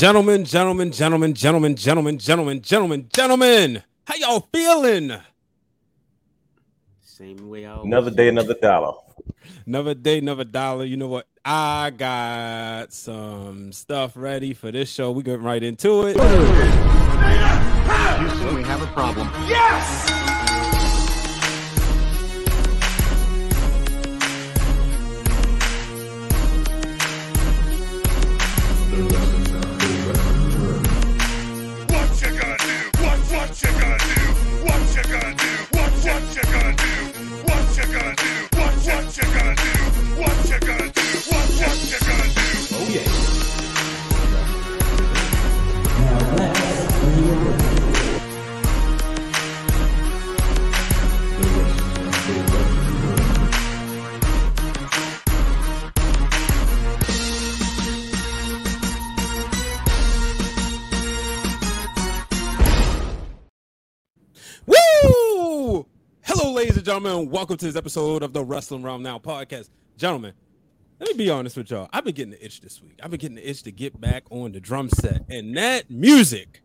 Gentlemen, gentlemen, gentlemen, gentlemen, gentlemen, gentlemen, gentlemen, gentlemen, how y'all feeling? Same way I Another day, another dollar. Another day, another dollar. You know what? I got some stuff ready for this show. We get right into it. You Houston, we have a problem. What gentlemen. Welcome to this episode of the Wrestling Wrealm Now podcast. Gentlemen, let me be honest with y'all. I've been getting the itch this week. I've been getting the itch to get back on the drum set. And that music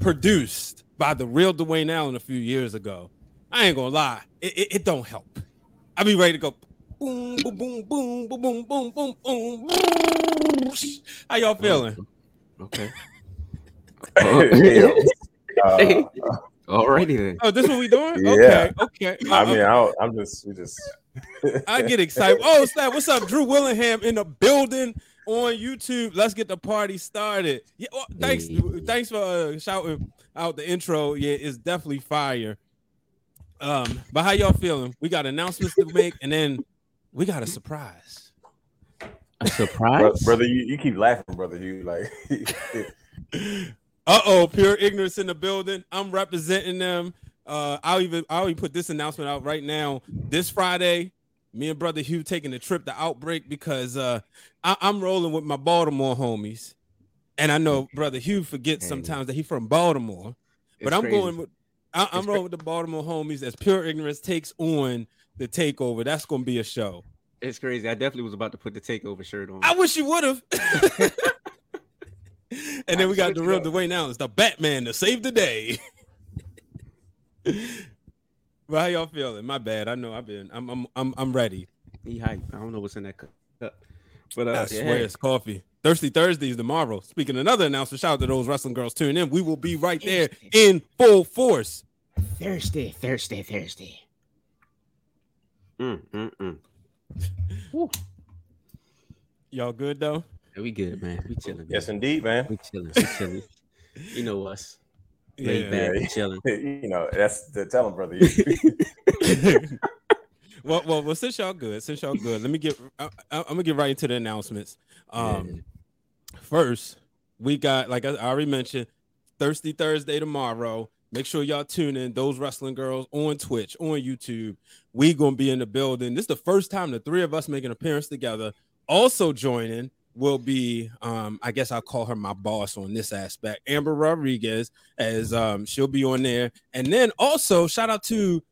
produced by the real Dwayne Allen a few years ago, I ain't gonna lie, it, it, it don't help. I be ready to go boom, boom, boom, boom, boom, boom, boom, boom, boom. How y'all feeling? Okay. Yeah. Uh, Alrighty then. Oh, this what we doing? Yeah. Okay, okay. I Uh, mean, I, don't- I'm just, we just. I get excited. Oh, snap. What's up? Drew Willingham in the building on YouTube. Let's get the party started. Yeah, well, thanks. Hey. Thanks for uh, shouting out the intro. Yeah, it's definitely fire. Um, but how y'all feeling? We got announcements to make, and then we got a surprise. A Bro- surprise? brother, you, you keep laughing, brother. You like, Uh oh, pure ignorance in the building. I'm representing them. Uh, I'll even I'll even put this announcement out right now. This Friday, me and brother Hugh taking a trip to Outbreak because uh, I, I'm rolling with my Baltimore homies, and I know brother Hugh forgets sometimes that he from Baltimore, but It's I'm crazy. going with I, I'm rolling with the Baltimore homies as pure ignorance takes on the takeover. That's gonna be a show. It's crazy. I definitely was about to put the takeover shirt on. I wish you would have. and then we got the real Switch it up. Dwayne Allen, the Batman to save the day. but how y'all feeling? My bad. I know I've been. I'm. I'm. I'm. I'm ready. He hype. I don't know what's in that cup. But uh, I yeah. swear it's coffee. Thirsty Thursdays tomorrow. Speaking of another announcement, shout out to those wrestling girls tuning in. We will be right there in full force. Thursday, Thursday, Thursday. Mm, mm, mm. Y'all good though? Yeah, we good, man. We chilling. yes, indeed, man. We chilling. We chilling. you know us. Laid back Yeah. chilling. You know, that's the tell telling, brother. You, well, well, well, since y'all good, since y'all good, let me get. I, I, I'm gonna get right into the announcements. Um, first, we got like I I already mentioned, Thirsty Thursday tomorrow. Make sure y'all tune in. Those wrestling girls on Twitch, on YouTube. We gonna be in the building. This is the first time the three of us make an appearance together. Also joining will be, um, I guess I'll call her my boss on this aspect, Amber Rodriguez, as um, she'll be on there. And then also shout out to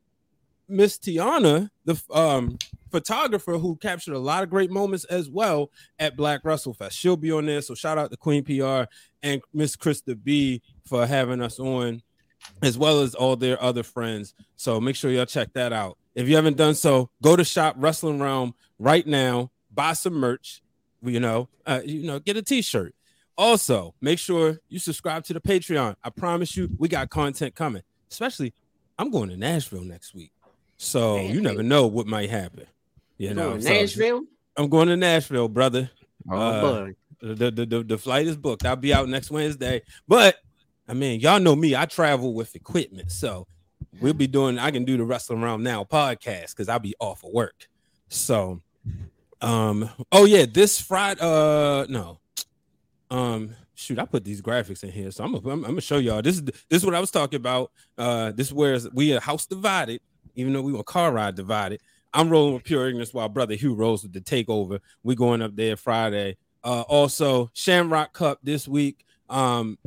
Miss Tiana, the um, photographer who captured a lot of great moments as well at Black Russell Fest. She'll be on there. So shout out to Queen PR and Miss Krista B for having us on, as well as all their other friends. So make sure y'all check that out. If you haven't done so, go to Shop Wrestling Wrealm right now, buy some merch. You know, uh, you know, get a T-shirt. Also, make sure you subscribe to the Patreon. I promise you, we got content coming. Especially, I'm going to Nashville next week, so you never know what might happen. You know, Going to so- Nashville. I'm going to Nashville, brother. Oh, Uh. The, the, the, the flight is booked. I'll be out next Wednesday. But I mean, y'all know me. I travel with equipment. So we'll be doing, I can do the Wrestling Around Now podcast because I'll be off of work. So um, oh yeah, this Friday, uh no. Um shoot, I put these graphics in here. So I'm gonna I'm, gonna show y'all. This is this is what I was talking about. Uh this is where we a house divided, even though we were car ride divided. I'm rolling with pure ignorance while brother Hugh rolls with the takeover. We going up there Friday. Uh also Shamrock Cup this week. Um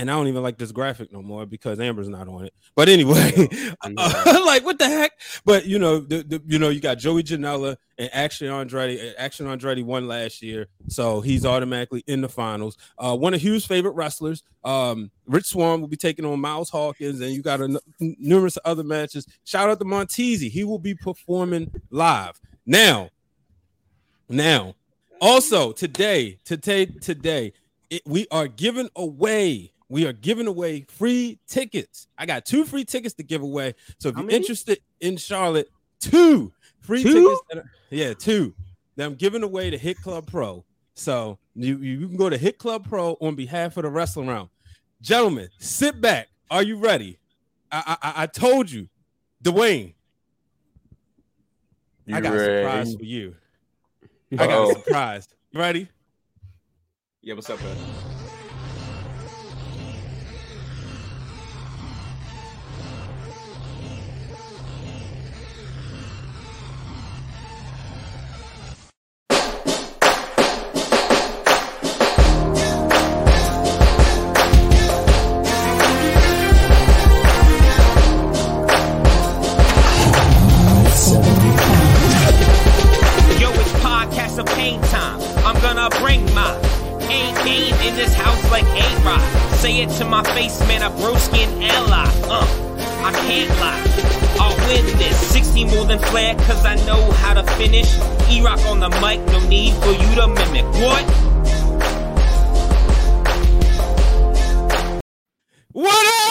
And I don't even like this graphic no more because Amber's not on it. But anyway, uh, like what the heck? But you know, the, the you know, you got Joey Janela and Action Andretti. Action Andretti won last year, so he's automatically in the finals. Uh, one of Hugh's favorite wrestlers, um, Rich Swann, will be taking on Miles Hawkins, and you got a, numerous other matches. Shout out to Montezi, he will be performing live now. Now, also today, today, today, it, we are giving away. We are giving away free tickets. I got two free tickets to give away. So if How you're many? interested in Charlotte, two free Two? tickets. that are- yeah, two. That I'm giving away to Hit Club Pro. So you, you can go to Hit Club Pro on behalf of the wrestling round. Gentlemen, sit back. Are you ready? I I, I- I told you, Dwayne. You I got a surprise for you. I got a surprise. You ready? Yeah, what's up, man?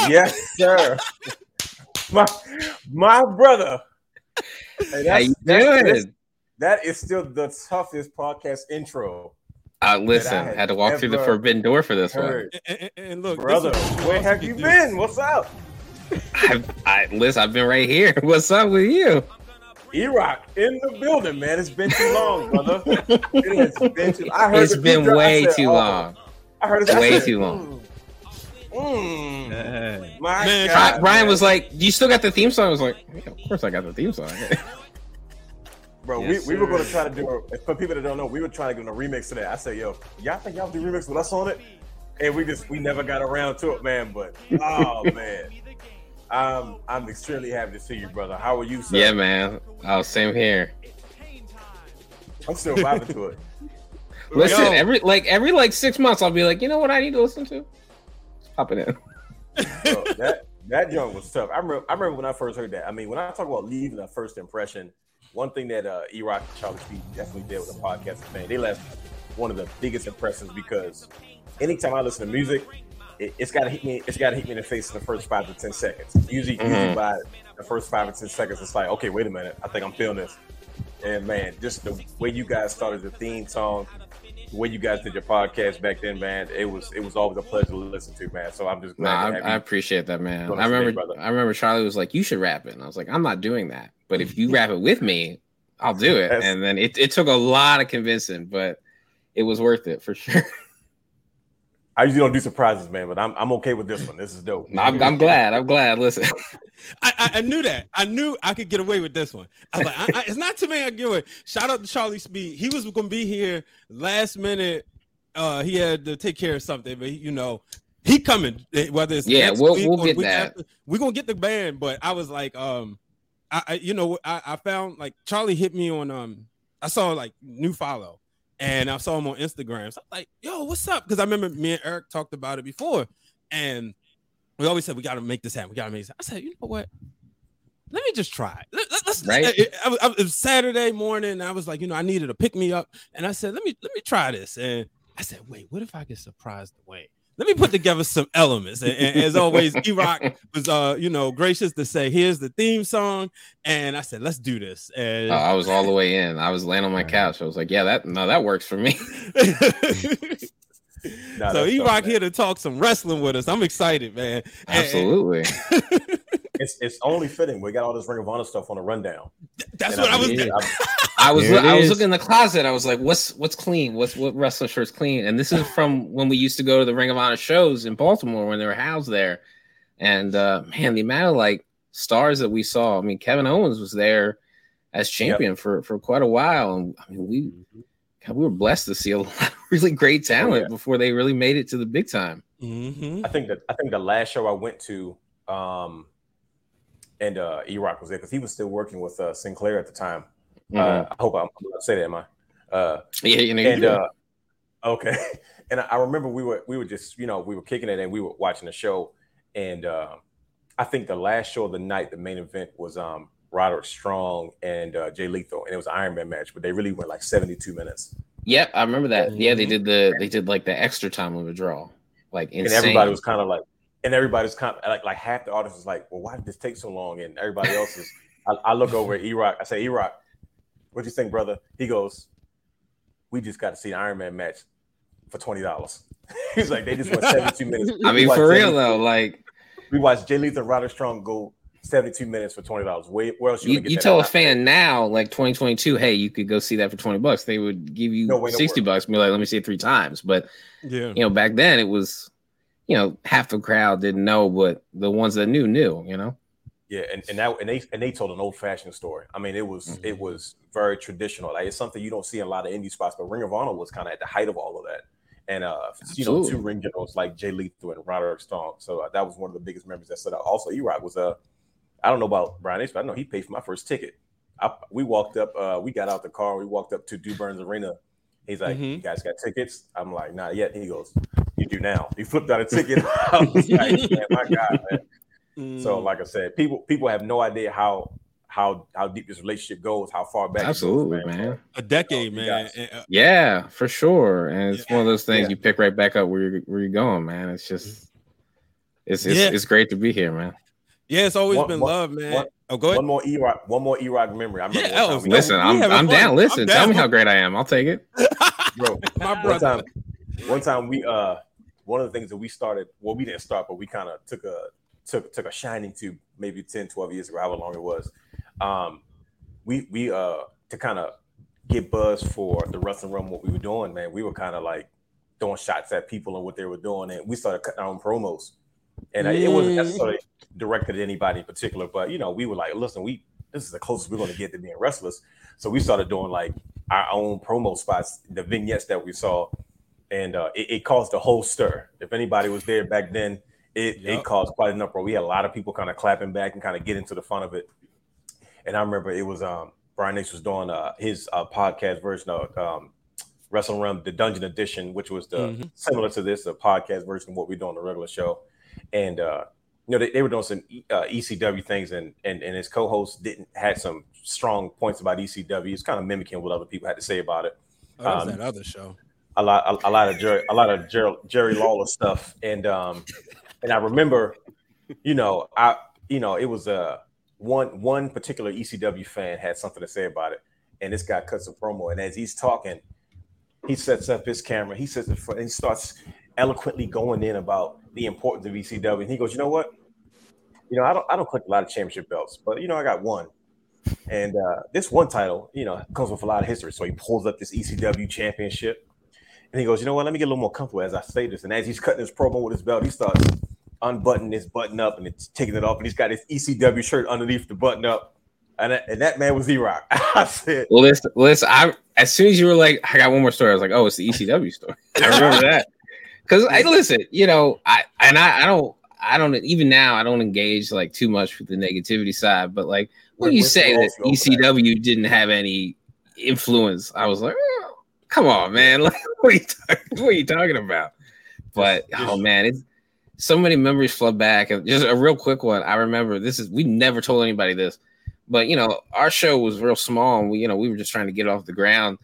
Yes, sir. my my brother. Hey, How you that's- doing? that is still the toughest podcast intro Uh, listen, I had had to walk through the forbidden door for this one. And, and- and look, Brother, where have we you do. been? What's up? I've, I listen. I've been right here. What's up with you? E-Rock in the building, man. It's been too long, brother. it has been too I heard It's the been beat drop. I way said, too oh. long. I heard it. I Way said, too long. Mm, my Man, God, Brian man. was like, "You still got the theme song?" I was like, yeah, "Of course, I got the theme song." Bro, Yes, we, we were going to try to do a, for people that don't know, we were trying to give them a remix to that. I said, yo, y'all think y'all do remix with us on it? And we just we never got around to it, man. But oh man. I'm I'm extremely happy to see you, brother. How are you, sir? yeah, man. Oh, same here. I'm still vibing to it. Listen, Yo. every like every like six months, I'll be like, you know what I need to listen to? In. Bro, that that joint was tough. I remember I remember when I first heard that. I mean, when I talk about leaving a first impression, one thing that uh E Rock and Charlie Speed definitely did with the podcast thing, they left one of the biggest impressions because anytime I listen to music, it, it's gotta hit me, it's gotta hit me in the face in the first five to ten seconds. Usually, usually Mhm. by the first five to ten seconds, it's like, okay, wait a minute, I think I'm feeling this. And man, just the way you guys started the theme song, the way you guys did your podcast back then, man, it was it was always a pleasure to listen to, man. So I'm just glad Nah, I, I appreciate that, man. I remember. I remember Charlie was like, "You should rap it," and I was like, "I'm not doing that." But if you rap it with me, I'll do it. That's- And then it, it took a lot of convincing, but it was worth it for sure. I usually don't do surprises, man, but I'm I'm okay with this one. This is dope. I'm, I'm glad. I'm glad. Listen, I, I, I knew that. I knew I could get away with this one. I was like, I, it's not too many I get away. Shout out to Charlie Speed. He was going to be here last minute. Uh, he had to take care of something, but he, you know, he coming. eh, Whether it's Yeah, we'll- we'll get that. after, we're gonna get the band. But I was like, um, I, I you know, I, I found like Charlie hit me on um, I saw like new follow, and I saw him on Instagram. So I'm like, yo, what's up? Because I remember me and Eric talked about it before, and we always said we got to make this happen. We got to make this. I said, you know what? Let me just try. it. Let, us Right. I, was, I it was Saturday morning. And I was like, you know, I needed to pick me up, and I said, let me let me try this. And I said, wait, what if I could surprise Dwayne? Let me put together some elements. And, and as always, E Rock was, uh, you know, gracious to say, here's the theme song. And I said, let's do this. And Uh, I was all the way in. I was laying on my couch. I was like, "Yeah, that no, that works for me." Nah, so that's E Rock here to talk some wrestling with us. I'm excited, man. And- Absolutely. It's it's only fitting. We got all this Ring of Honor stuff on the rundown. That's And what I was. mean, I'm- was I was looking in the closet. I was like, "What's what's clean? What's what wrestling shirts clean?" And this is from when we used to go to the Ring of Honor shows in Baltimore when they were housed there. And uh, man, the amount of like stars that we saw. I mean, Kevin Owens was there as champion for for quite a while, and I mean, we God, we were blessed to see a lot of really great talent Oh, yeah. before they really made it to the big time. Mm-hmm. I think that I think the last show I went to, um, and uh, E Rock was there because he was still working with uh, Sinclair at the time. Mhm. Uh, I hope I'm, I'm not say that, am I? Uh, yeah, you know, and uh, okay, and I, I remember we were we were just you know we were kicking it and we were watching the show, and uh, I think the last show of the night, the main event was um, Roderick Strong and uh, Jay Lethal, and it was an Iron Man match, but they really went like 72 minutes, Yep, I remember that. Yeah, they Mhm. did the they did like the extra time of a draw, like insane. and everybody was kind of like, and everybody's kind of like like half the audience was like, well, why did this take so long? And everybody else is. I, I look over at E Rock. I say, E Rock, what do you think, brother? He goes, we just got to see the Iron Man match for twenty dollars. He's like, they just went 72 minutes. I mean, watched for Jay real Lethal- though, like we watched Jay Lethal and Roderick Strong go 72 minutes for twenty dollars. Where, where else you, you, gonna get you that tell a at? fan now, like 2022, hey, you could go see that for 20 bucks. They would give you No way, 60 word. bucks and be like, let me see it three times. But Yeah. you know, back then it was, you know, half the crowd didn't know, but the ones that knew knew, you know. Yeah, and, and that and they and they told an old fashioned story. I mean, it was Mhm. it was very traditional. Like it's something you don't see in a lot of indie spots, but Ring of Honor was kind of at the height of all of that. And uh, you know, two ring generals like Jay Lethal and Roderick Strong. So uh, that was one of the biggest memories that stood out. Also, E Rock was uh, I don't know about Brian H, but I know he paid for my first ticket. I, we walked up, uh, we got out the car, we walked up to Du Burns Arena. He's like, Mhm. "You guys got tickets?" I'm like, "Not yet." He goes, "You do now." He flipped out a ticket. I was like, man, my God, man. Mm. So, like I said, people people have no idea how how how deep this relationship goes, how far back. it goes, Absolutely, man. a decade, you man. guys- And, uh, Yeah, for sure. And it's one of those things Yeah. you pick right back up where you're where you're going, man. It's just it's it's, Yeah. it's great to be here, man. Yeah, it's always One- been one- love, man. one- oh, go ahead. One more E Rock, one more E Rock memory. I remember Yeah, one Elvis, time we- Listen, we I'm I'm fun. down. I'm Listen, tell me how great I am. I'll take it. bro. My One time, one time we uh one of the things that we started, well, we didn't start, but we kind of took a took took a shining to maybe 10, 12 years ago, however long it was. Um, we we uh to kind of get buzz for the wrestling room, what we were doing, man. We were kind of like throwing shots at people and what they were doing, and we started cutting our own promos. And it wasn't necessarily directed at anybody in particular, but you know, we were like, listen, we this is the closest we're going to get to being wrestlers. So we started doing like our own promo spots, the vignettes that we saw, and uh, it, it caused a whole stir. If anybody was there back then, it, Yup. it caused quite an uproar. We had a lot of people kind of clapping back and kind of getting to the fun of it. And I remember it was um, Brian Nix was doing uh, his uh, podcast version of um, Wrestling Wrealm, the Dungeon Edition, which was the Mhm. similar to this, a podcast version of what we do on the regular show. And uh, you know, they, they were doing some uh, ECW things, and and and his co-host didn't had some strong points about ECW. It's kind of mimicking what other people had to say about it. Oh, um, that other show. a lot a, a lot of Jerry a lot of Jerry, Jerry Lawler stuff and um and I remember you know I you know it was uh one one particular ECW fan had something to say about it and this guy cuts a promo and as he's talking he sets up his camera he sets it for, and he starts eloquently going in about the importance of ECW and he goes you know what you know I don't I don't collect a lot of championship belts but you know I got one and uh, this one title, you know, comes with a lot of history. So he pulls up this ECW championship and he goes, you know what? Let me get a little more comfortable as I say this. And as he's cutting his promo with his belt, he starts unbuttoning his button up and it's taking it off. And he's got his ECW shirt underneath the button up. And that, and that man was E Rock. I said, Listen, listen. I as soon as you were like, I got one more story. I was like, oh, it's the ECW story. I remember that because I listen. You know, I and I, I don't. I don't even now. I don't engage like too much with the negativity side. But like when When- you say that Ross go over ECW didn't have any influence, I was like, oh, come on, man. Like, what are you talking, what are you talking about? But Just- oh man, it's so many memories flood back. And just a real quick one. I remember this is we never told anybody this, but you know, our show was real small, and we you know we were just trying to get off the ground.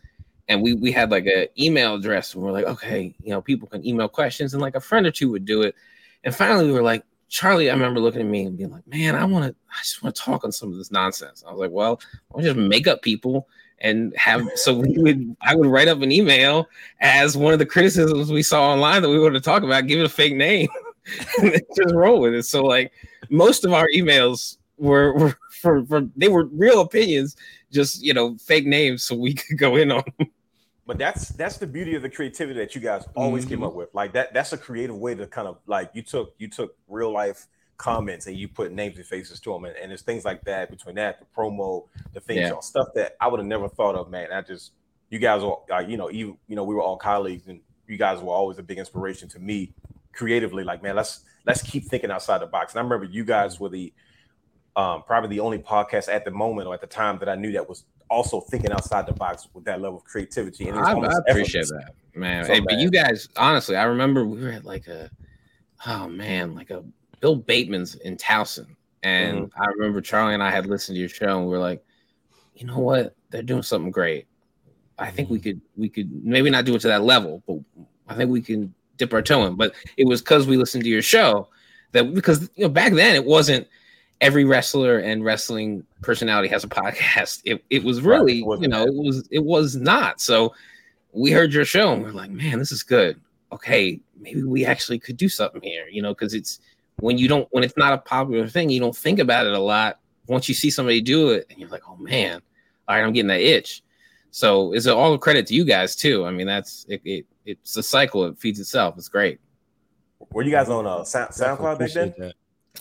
And we we had like an email address, and we're like, okay, you know, people can email questions, and like a friend or two would do it. And finally, we were like, Charlie, I remember looking at me and being like, man, I want to, I just want to talk on some of this nonsense. I was like, well, I'll just make up people and have, so we would, I would write up an email as one of the criticisms we saw online that we wanted to talk about, give it a fake name just roll with it. So like most of our emails were, were for, for, they were real opinions, just, you know, fake names so we could go in on them. But that's that's the beauty of the creativity that you guys always came Mhm. up with. Like that that's a creative way to kind of like you took you took real life comments and you put names and faces to them and, and there's things like that between that the promo the things Yeah. stuff that I would have never thought of man I just you guys were uh, you know you you know we were all colleagues and you guys were always a big inspiration to me creatively, like man, let's let's keep thinking outside the box. And I remember you guys were the um, probably the only podcast at the moment or at the time that I knew that was also thinking outside the box with that level of creativity. And I, I appreciate effortless. that, man. So Hey, but you guys, honestly, I remember we were at like a, oh man, like a Bill Bateman's in Towson, and Mm-hmm. I remember Charlie and I had listened to your show, and we were like, you know what, they're doing something great. I think Mm-hmm. we could, we could maybe not do it to that level, but I think we can dip our toe in. But it was because we listened to your show that because you know back then it wasn't every wrestler and wrestling personality has a podcast. It it was Right, really it you know it was it was not. So we heard your show and we're like, man, this is good. Okay, maybe we actually could do something here. You know, because it's when you don't when it's not a popular thing, you don't think about it a lot. Once you see somebody do it, and you're like, oh man, all right, I'm getting that itch. So it's all a credit to you guys too. I mean, that's it. it it's a cycle. It feeds itself. It's great. Were you guys on uh, Sound, SoundCloud back then? That.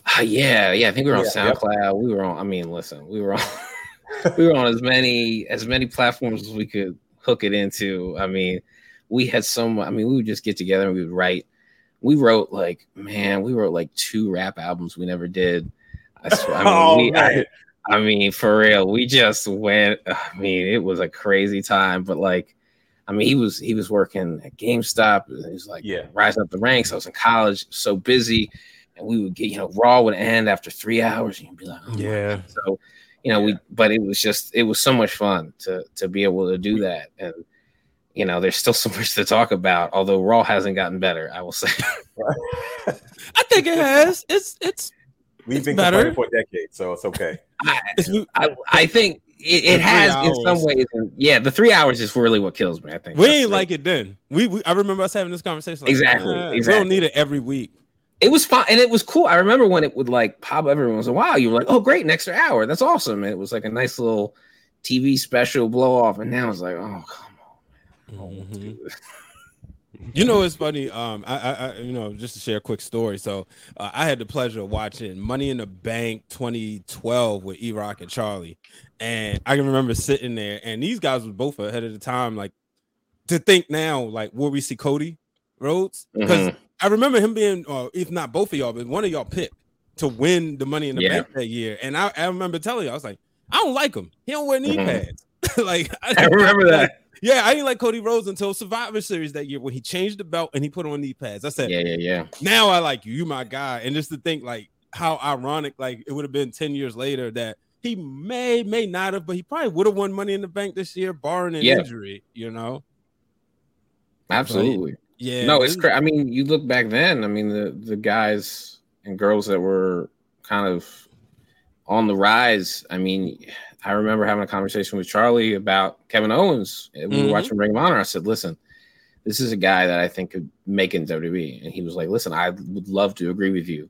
Ah, yeah, yeah. I think we were on Yeah, yep. SoundCloud. We were on. I mean, listen, we were on. we were on as many as many platforms as we could hook it into. I mean, we had some. I mean, we would just get together and we would write. We wrote like, man, we wrote like two rap albums we never did. I swear. I mean, oh we, I, I mean, for real, we just went. I mean, it was a crazy time, but like, I mean, he was he was working at GameStop. He was like Yeah. rising up the ranks. I was in college, so busy, and we would get you know Raw would end after three hours, and you'd be like, oh Yeah. So, you know, we but it was just it was so much fun to to be able to do that, and you know, there's still so much to talk about. Although Raw hasn't gotten better, I will say. I think it has. It's it's we've it's been better. for a decade, so it's okay. I, I, I think it, it three has in some hours. ways. yeah, the three hours is really what kills me. I think we ain't like it then. We, we I remember us having this conversation. Like, Exactly, "Nah, We don't need it every week. It was fun and it was cool. I remember when it would like pop up every once in a while. You were like, "Oh, great, an extra hour. That's awesome!" And it was like a nice little TV special blow off. And now it's like, "Oh, come on, man. I don't want to do this." You know, it's funny. Um, I, I, I, you know, just to share a quick story. So, uh, I had the pleasure of watching Money in the Bank 2012 with E Rock and Charlie, and I can remember sitting there, and these guys were both ahead of the time. Like to think now, like will we see Cody Rhodes? Because Mhm. I remember him being, or if not both of y'all, but one of y'all picked to win the Money in the Yeah. Bank that year, and I, I remember telling you, I was like, I don't like him. He don't wear knee Mhm. pads. like I remember that. yeah, I didn't like Cody Rhodes until Survivor Series that year when he changed the belt and he put on knee pads. I said, Yeah, yeah, yeah. now I like you, you my guy. And just to think like how ironic, like it would have been 10 years later that he may, may not have, but he probably would have won money in the bank this year, barring an Yeah. injury, you know? Absolutely. Yeah. no, it's crazy. I mean, you look back then. I mean, the the guys and girls that were kind of on the rise. I mean, I remember having a conversation with Charlie about Kevin Owens. We Mhm. were watching Ring of Honor. I said, "Listen, this is a guy that I think could make it in WWE." And he was like, "Listen, I would love to agree with you,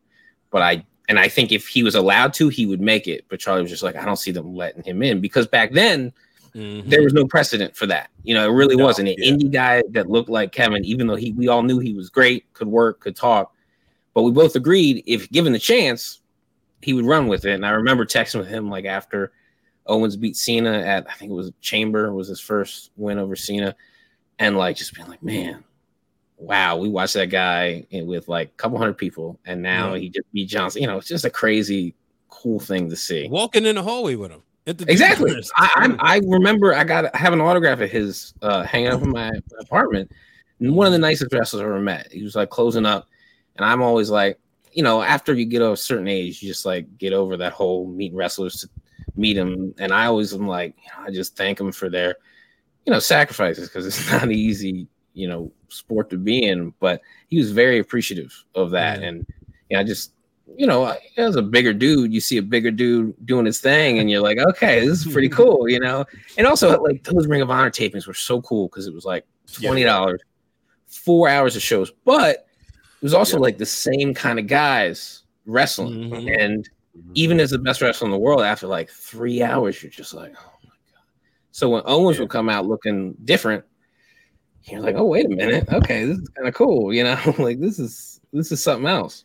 but I." And I think if he was allowed to, he would make it. But Charlie was just like, I don't see them letting him in because back then Mhm. there was no precedent for that. You know, it really No, wasn't an yeah. indie guy that looked like Kevin, even though he we all knew he was great, could work, could talk. But we both agreed if given the chance, he would run with it. And I remember texting with him like after Owens beat Cena at I think it was Chamber was his first win over Cena, and like just being like, man, wow, we watched that guy with like a couple hundred people, and now Yeah. he just beat Johnson. You know, it's just a crazy, cool thing to see. walking in the hallway with him. Exactly. I, I'm, I remember I got I have an autograph of his uh, hanging up in my apartment. And one of the nicest wrestlers I ever met. He was like closing up, and I'm always like, you know, after you get a certain age, you just like get over that whole meeting wrestlers to meet him. And I always am like, you know, I just thank them for their, you know, sacrifices because it's not easy, you know, sport to be in. But he was very appreciative of that, and you know, I just you know, as a bigger dude, you see a bigger dude doing his thing, and you're like, okay, this is pretty cool, you know. And also, like those Ring of Honor tapings were so cool because it was like twenty dollars, four hours of shows, but it was also Yeah. like the same kind of guys wrestling. Mhm. And even as the best wrestler in the world, after like three hours, you're just like, oh my god. So when Owens would come out looking different, you're like, oh wait a minute, okay, this is kind of cool, you know, like this is this is something else.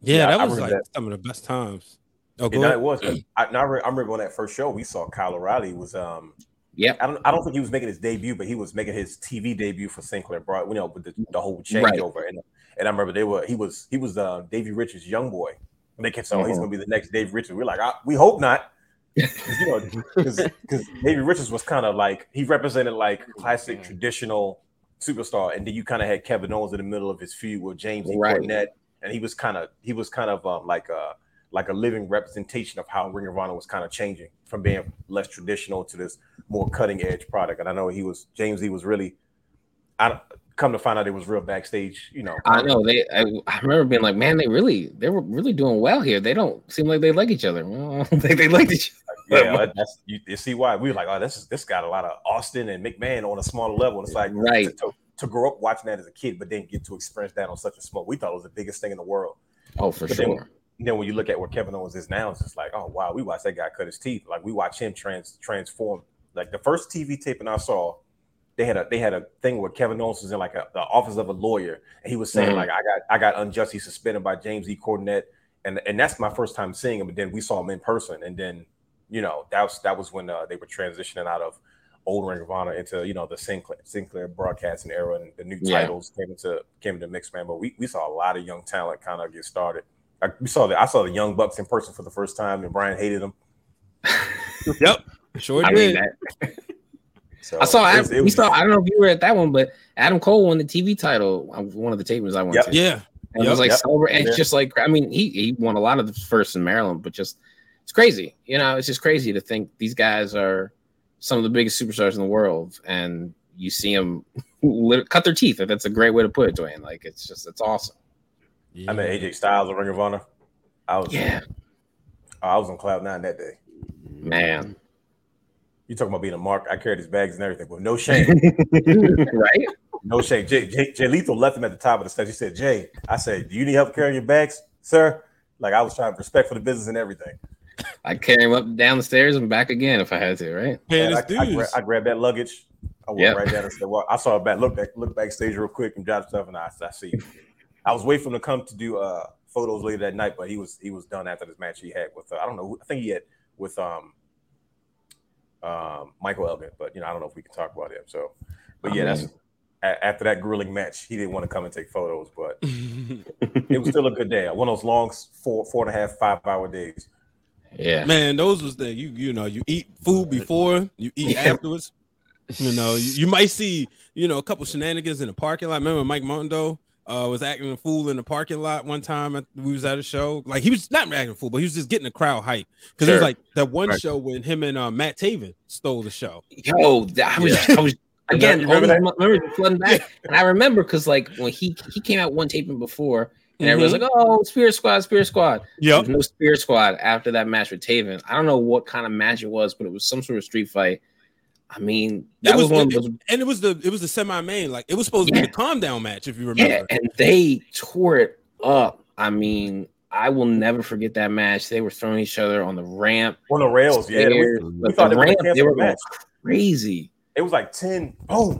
Yeah, Yeah, that I was remember like some of the best times. Oh, And go now ahead. it was. I, now I, re- I remember on that first show we saw Kyle O'Reilly was um Yep. I don't I don't think he was making his debut, but he was making his TV debut for Sinclair Broad, you know, with the, the whole Right. changeover. And And I remember they were he was he was uh, Davey Richards' young boy. And they kept saying, oh, he's Mhm. gonna be the next Davey Richards. We're like, "Ah, we hope not. 'Cause, you know, because Davey Richards was kind of like he represented like classic traditional superstar, and then you kind of had Kevin Owens in the middle of his feud with James E. Right. Cornette, and he was kind of he was kind of um, like a like a living representation of how Ring of Honor was kind of changing from being less traditional to this more cutting edge product. And I know he was James E. was really. I come to find out it was real backstage. You know, I know they. I, I remember being like, man, they really, they were really doing well here. They don't seem like they like each other. Well, they, they like each other. Yeah, that- that's you, you see why we were like, oh, this is this got a lot of Austin and McMahon on a smaller level. It's like Right. to, to, grow up watching that as a kid, but then get to experience that on such a small. We thought it was the biggest thing in the world. Oh, for But sure. And then when you look at where Kevin Owens is now, it's just like, oh wow, we watched that guy cut his teeth. Like we watch him trans transform. Like the first TV taping I saw, they had a they had a thing where Kevin Owens was in like a, the office of a lawyer, and he was saying Mhm. like I got I got unjustly suspended by James E. Cornette, and and that's my first time seeing him. And then we saw him in person, and then you know that was that was when uh, they were transitioning out of old Ring of Honor into you know the Sinclair Sinclair broadcasting era, and the new Yeah. titles came into came into mix man. But we, we saw a lot of young talent kind of get started. I, we saw the I saw the Young Bucks in person for the first time, and Brian hated them. Yep, sure I did. mean, that, So I saw. it Adam, was- it we was- saw. I don't know if you were at that one, but Adam Cole won the TV title uh, one of the tapings I went Yep. to. yeah, And it was like Yep. celebrate. And Yeah. it's just like I mean, he he won a lot of the first in Maryland, but just it's crazy. You know, it's just crazy to think these guys are some of the biggest superstars in the world, and you see them cut their teeth. That's a great way to put it, Dwayne. Like it's just it's awesome. I met AJ Styles at Ring of Honor. I was Yeah, I was on cloud nine that day. man. You talking about being a mark? I carried his bags and everything, but no shame, right? no shame. Jay, Jay, Jay Lethal left him at the top of the steps. He said, "Jay, I said, do you need help carrying your bags, sir?" Like I was trying to respect for the business and everything. I'd carry him up down the stairs and back again if I had to. Right? paying And his I, I, gra- I grabbed that luggage. I went Yep. right down and said, "Well, I saw a back look back look backstage real quick and dropped stuff, and I, I see." you." I was waiting for him to come to do uh photos later that night, but he was he was done after this match he had with uh, I don't know I think he had with um um Michael Elgin, but you know I don't know if we can talk about him. So, but yeah, that's a- after that grueling match, he didn't want to come and take photos, but it was still a good day. One of those long four four and a half five hour days. Yeah. Man, those was the you you know you eat food before you eat Yeah. afterwards. You know you, you might see you know a couple shenanigans in the parking lot. Remember Mike Mondo uh, was acting a fool in the parking lot one time. At, we was at a show. Like he was not acting a fool, but he was just getting the crowd hype because it was like that one Right. show when him and uh, Matt Taven stole the show. Yo, that- I was, I was again. You remember these mo- memories flooding back, and I remember because like when he he came out one taping before, and everyone's mm-hmm. like, "Oh, Spirit Squad, Spirit Squad." Yeah, There's no Spirit Squad after that match with Taven. I don't know what kind of match it was, but it was some sort of street fight. I mean, that It was, was, one of those. and it was the it was the semi main. Like it was supposed to be the calm down match if you remember. Yeah, remember. and they tore it up. I mean, I will never forget that match. They were throwing each other on the ramp. On the rails, yeah. stairs, We, we but thought the they ramp, gonna they were the going match. crazy. It was like 10, boom.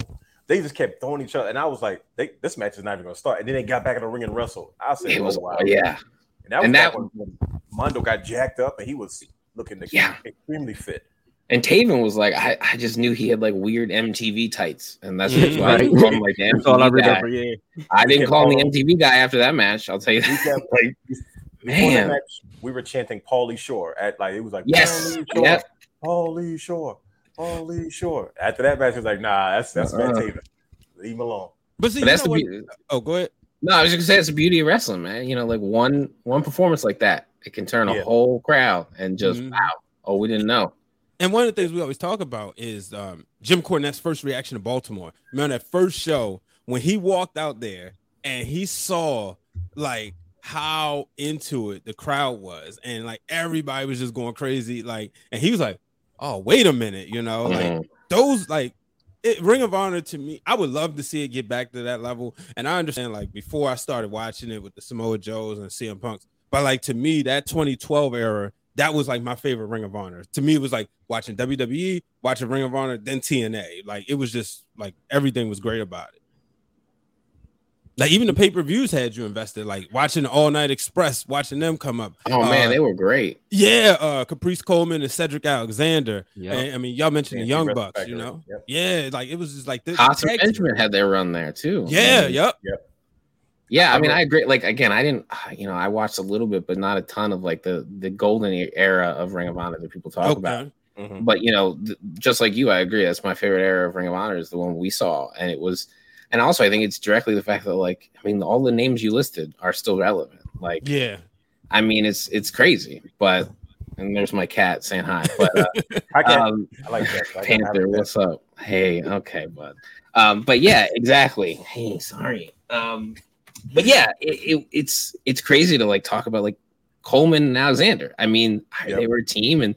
They just kept throwing each other. And I was like, they, this match is not even going to start. And then they got back in the ring and wrestled. I said, It was, oh, wow. yeah. And that was and back that- when Mondo got jacked up and he was looking Yeah. extremely fit. And Taven was like, I, I just knew he had like weird MTV tights, and that's Mhm. why I didn't call him like the I MTV guy. remember. Yeah. I didn't call him the MTV guy after that match. I'll tell you We that. kept, Like, before that man, match, we were chanting Pauly Shore at like, it was like, yes, Pauly Shore, yep. Pauly Shore, Pauly Shore. After that match, it was like, nah, that's, that's Matt Uh-uh. Taven. Leave him alone. But see, But that's the what- beauty. oh go ahead. No, I was just gonna say it's the beauty of wrestling, man. You know, like one one performance like that, it can turn a Yeah. whole crowd and just Mhm. wow. Oh, we didn't know. And one of the things we always talk about is um, Jim Cornette's first reaction to Baltimore. Remember that first show when he walked out there and he saw like how into it the crowd was, and like everybody was just going crazy. Like, and he was like, "Oh, wait a minute," you know, like Mhm. those like it, Ring of Honor to me, I would love to see it get back to that level. And I understand like before I started watching it with the Samoa Joes and CM Punks, but like to me, that 2012 era, that was like my favorite Ring of Honor. To me, it was like watching WWE, watching Ring of Honor, then TNA. Like it was just like everything was great about it. Like even the pay-per-views had you invested, like watching the All Night Express, watching them come up. Oh man, Uh, they were great. Yeah, uh Caprice Coleman and Cedric Alexander. Yep. And, I mean, y'all mentioned the Young Bucks, you know. Yep. Yeah, like it was just like this. Costa tag. Benjamin had their run there too. Yeah, Man, yep. Yeah, I mean, I agree. Like again, I didn't, you know, I watched a little bit, but not a ton of like the the golden era of Ring of Honor that people talk about. Mhm. But you know, th- just like you, I agree. That's my favorite era of Ring of Honor is the one we saw, and it was, and also I think it's directly the fact that like, I mean, all the names you listed are still relevant. Like, Yeah. I mean, it's it's crazy, but and there's my cat saying hi. But uh, I, um, I like that. I, I Panther, like that. what's up? Hey, okay, bud. Um, but yeah, exactly. Hey, sorry. Um, but yeah, it, it, it's it's crazy to like talk about like Coleman and Alexander. I mean, they were a team, and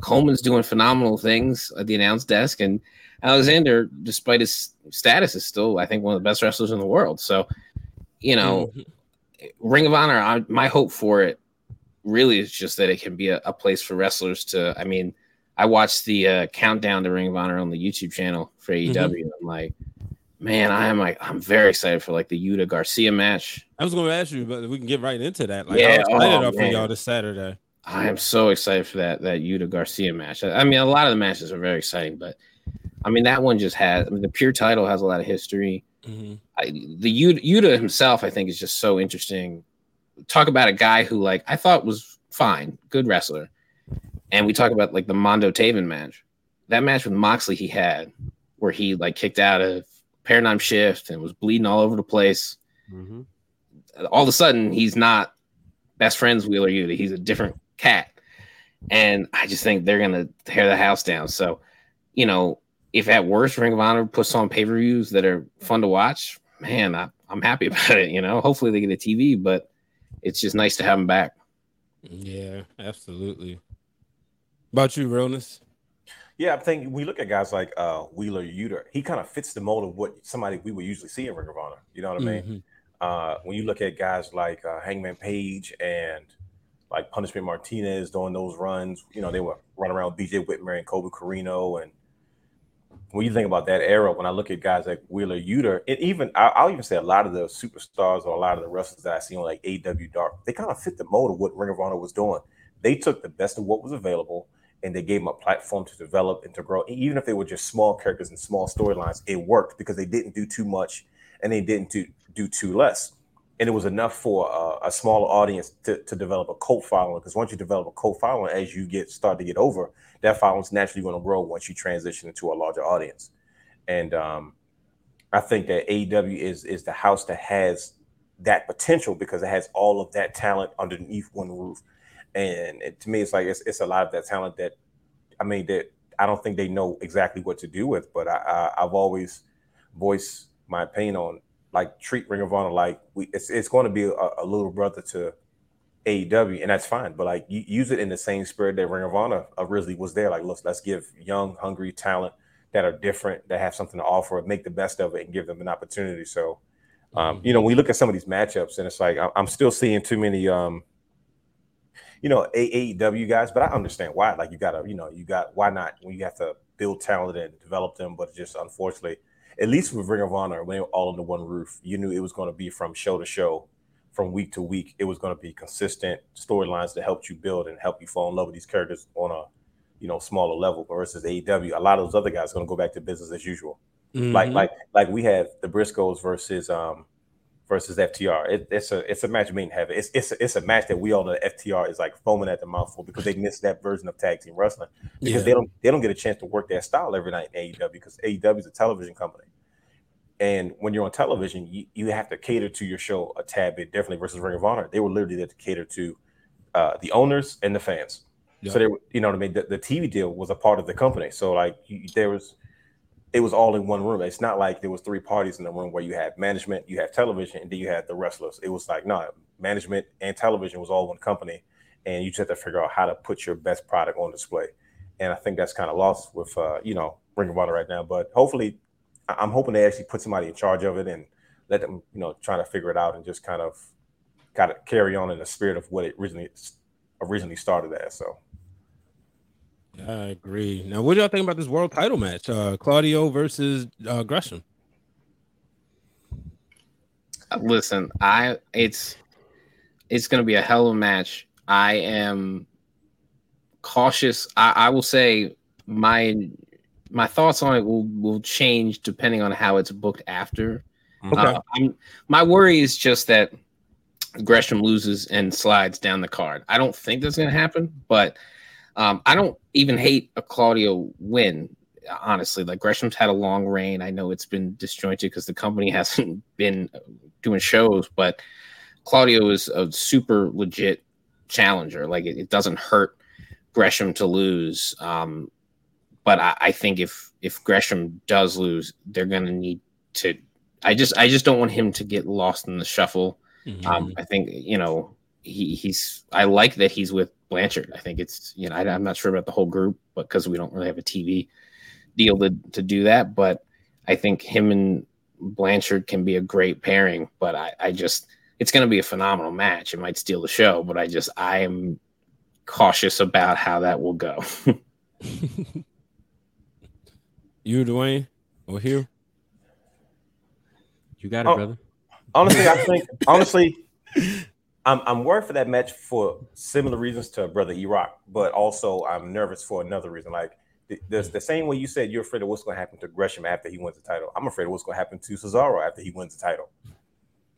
Coleman's doing phenomenal things at the announce desk, and Alexander, despite his status, is still I think one of the best wrestlers in the world. So, you know, Mhm. Ring of Honor, I, my hope for it really is just that it can be a, a place for wrestlers to. I mean, I watched the uh, countdown to Ring of Honor on the YouTube channel for AEW. and I'm like, man, I am like, I'm very excited for like the Yuta Garcia match. I was going to ask you, but we can get right into that. Like, Yeah, I'm excited oh, up for y'all this Saturday. I am so excited for that that Yuta Garcia match. I, I mean, a lot of the matches are very exciting, but I mean that one just has. I mean, the pure title has a lot of history. Mhm. I, the Yuta, himself, I think, is just so interesting. Talk about a guy who, like, I thought was fine, good wrestler, and we talk about like the Mondo Taven match. That match with Moxley he had, where he like kicked out of paradigm shift and was bleeding all over the place. Mhm. All of a sudden, he's not best friends with Wheeler Yuta. He's a different cat, and I just think they're gonna tear the house down. So, you know, if at worst Ring of Honor puts on pay per views that are fun to watch, man, I, I'm happy about it. You know, hopefully they get a TV, but it's just nice to have them back. Yeah, absolutely. About you, realness? Yeah, I think we look at guys like uh, Wheeler Yuta. He kind of fits the mold of what somebody we would usually see in Ring of Honor. You know what I mean? Mhm. Uh, when you look at guys like uh, Hangman Page and like Punishment Martinez doing those runs, you know, they were running around with BJ Whitmer and Colby Corino. And when you think about that era, when I look at guys like Wheeler Yuta, and even I'll even say a lot of the superstars or a lot of the wrestlers that I see on like AEW Dark, they kind of fit the mold of what Ring of Honor was doing. They took the best of what was available and they gave them a platform to develop and to grow. And even if they were just small characters and small storylines, it worked because they didn't do too much and they didn't do, do too less. And it was enough for a smaller audience to, to develop a cult following. Because once you develop a cult following, as you get start to get over, that following's naturally going to grow once you transition into a larger audience. And um, I think that AEW is is the house that has that potential because it has all of that talent underneath one roof. And it, to me, it's like it's, it's a lot of that talent that I mean that I don't think they know exactly what to do with. But I, I I've always voiced my opinion on like treat Ring of Honor like we it's it's going to be a, a little brother to AEW, and that's fine. But like you use it in the same spirit that Ring of Honor originally was there. Like let's let's give young, hungry talent that are different, that have something to offer, make the best of it, and give them an opportunity. So, um, you know, when you look at some of these matchups, and it's like I'm, still seeing too many, um, you know, A- AEW guys, but I understand why. Like you gotta, you know, you got why not when you have to build talent and develop them, but just unfortunately, at least with Ring of Honor, when they were all under one roof, you knew it was going to be from show to show, from week to week. It was going to be consistent storylines that helped you build and help you fall in love with these characters on a, you know, smaller level. Versus AEW, a lot of those other guys are going to go back to business as usual. Like Mhm. like like we have the Briscoes versus um versus FTR. It, it's a it's a match made in heaven. It's it's a, it's a match that we all know FTR is like foaming at the mouth for because they missed that version of tag team wrestling because Yeah. they don't they don't get a chance to work their style every night in AEW because AEW is a television company. And when you're on television, you, you have to cater to your show a tad bit differently versus Ring of Honor. They were literally there to cater to uh, the owners and the fans. Yeah. So they were, you know what I mean. The, the TV deal was a part of the company. So like you, there was, it was all in one room. It's not like there was three parties in the room where you had management, you had television, and then you had the wrestlers. It was like no, management and television was all one company, and you just have to figure out how to put your best product on display. And I think that's kind of lost with uh, you know Ring of Honor right now. But hopefully, I'm hoping they actually put somebody in charge of it and let them you know try to figure it out and just kind of got to carry on in the spirit of what it originally originally started as. So. I agree. Now, what do y'all think about this world title match? Uh, Claudio versus uh, Gresham. Listen, I it's it's gonna be a hell of a match. I am cautious. I, I will say my my thoughts on it will will change depending on how it's booked after. Okay. Uh, I'm, my worry is just that Gresham loses and slides down the card. I don't think that's going to happen, but um, I don't even hate a Claudio win. Honestly, like Gresham's had a long reign. I know it's been disjointed because the company hasn't been doing shows, but Claudio is a super legit challenger. Like it, it doesn't hurt Gresham to lose. Um, but I, I think if if Gresham does lose, they're going to need to. I just I just don't want him to get lost in the shuffle. Mhm. Um, I think you know he, he's. I like that he's with Blanchard. I think it's you know I, I'm not sure about the whole group, but because we don't really have a TV deal to to do that, but I think him and Blanchard can be a great pairing. But I, I just it's going to be a phenomenal match. It might steal the show, but I just I am cautious about how that will go. you, Dwayne, or Hugh? You got it, Oh. brother. Honestly, I think honestly, I'm I'm worried for that match for similar reasons to brother E-Rock, but also I'm nervous for another reason. Like the, the, the same way you said you're afraid of what's going to happen to Gresham after he wins the title. I'm afraid of what's going to happen to Cesaro after he wins the title.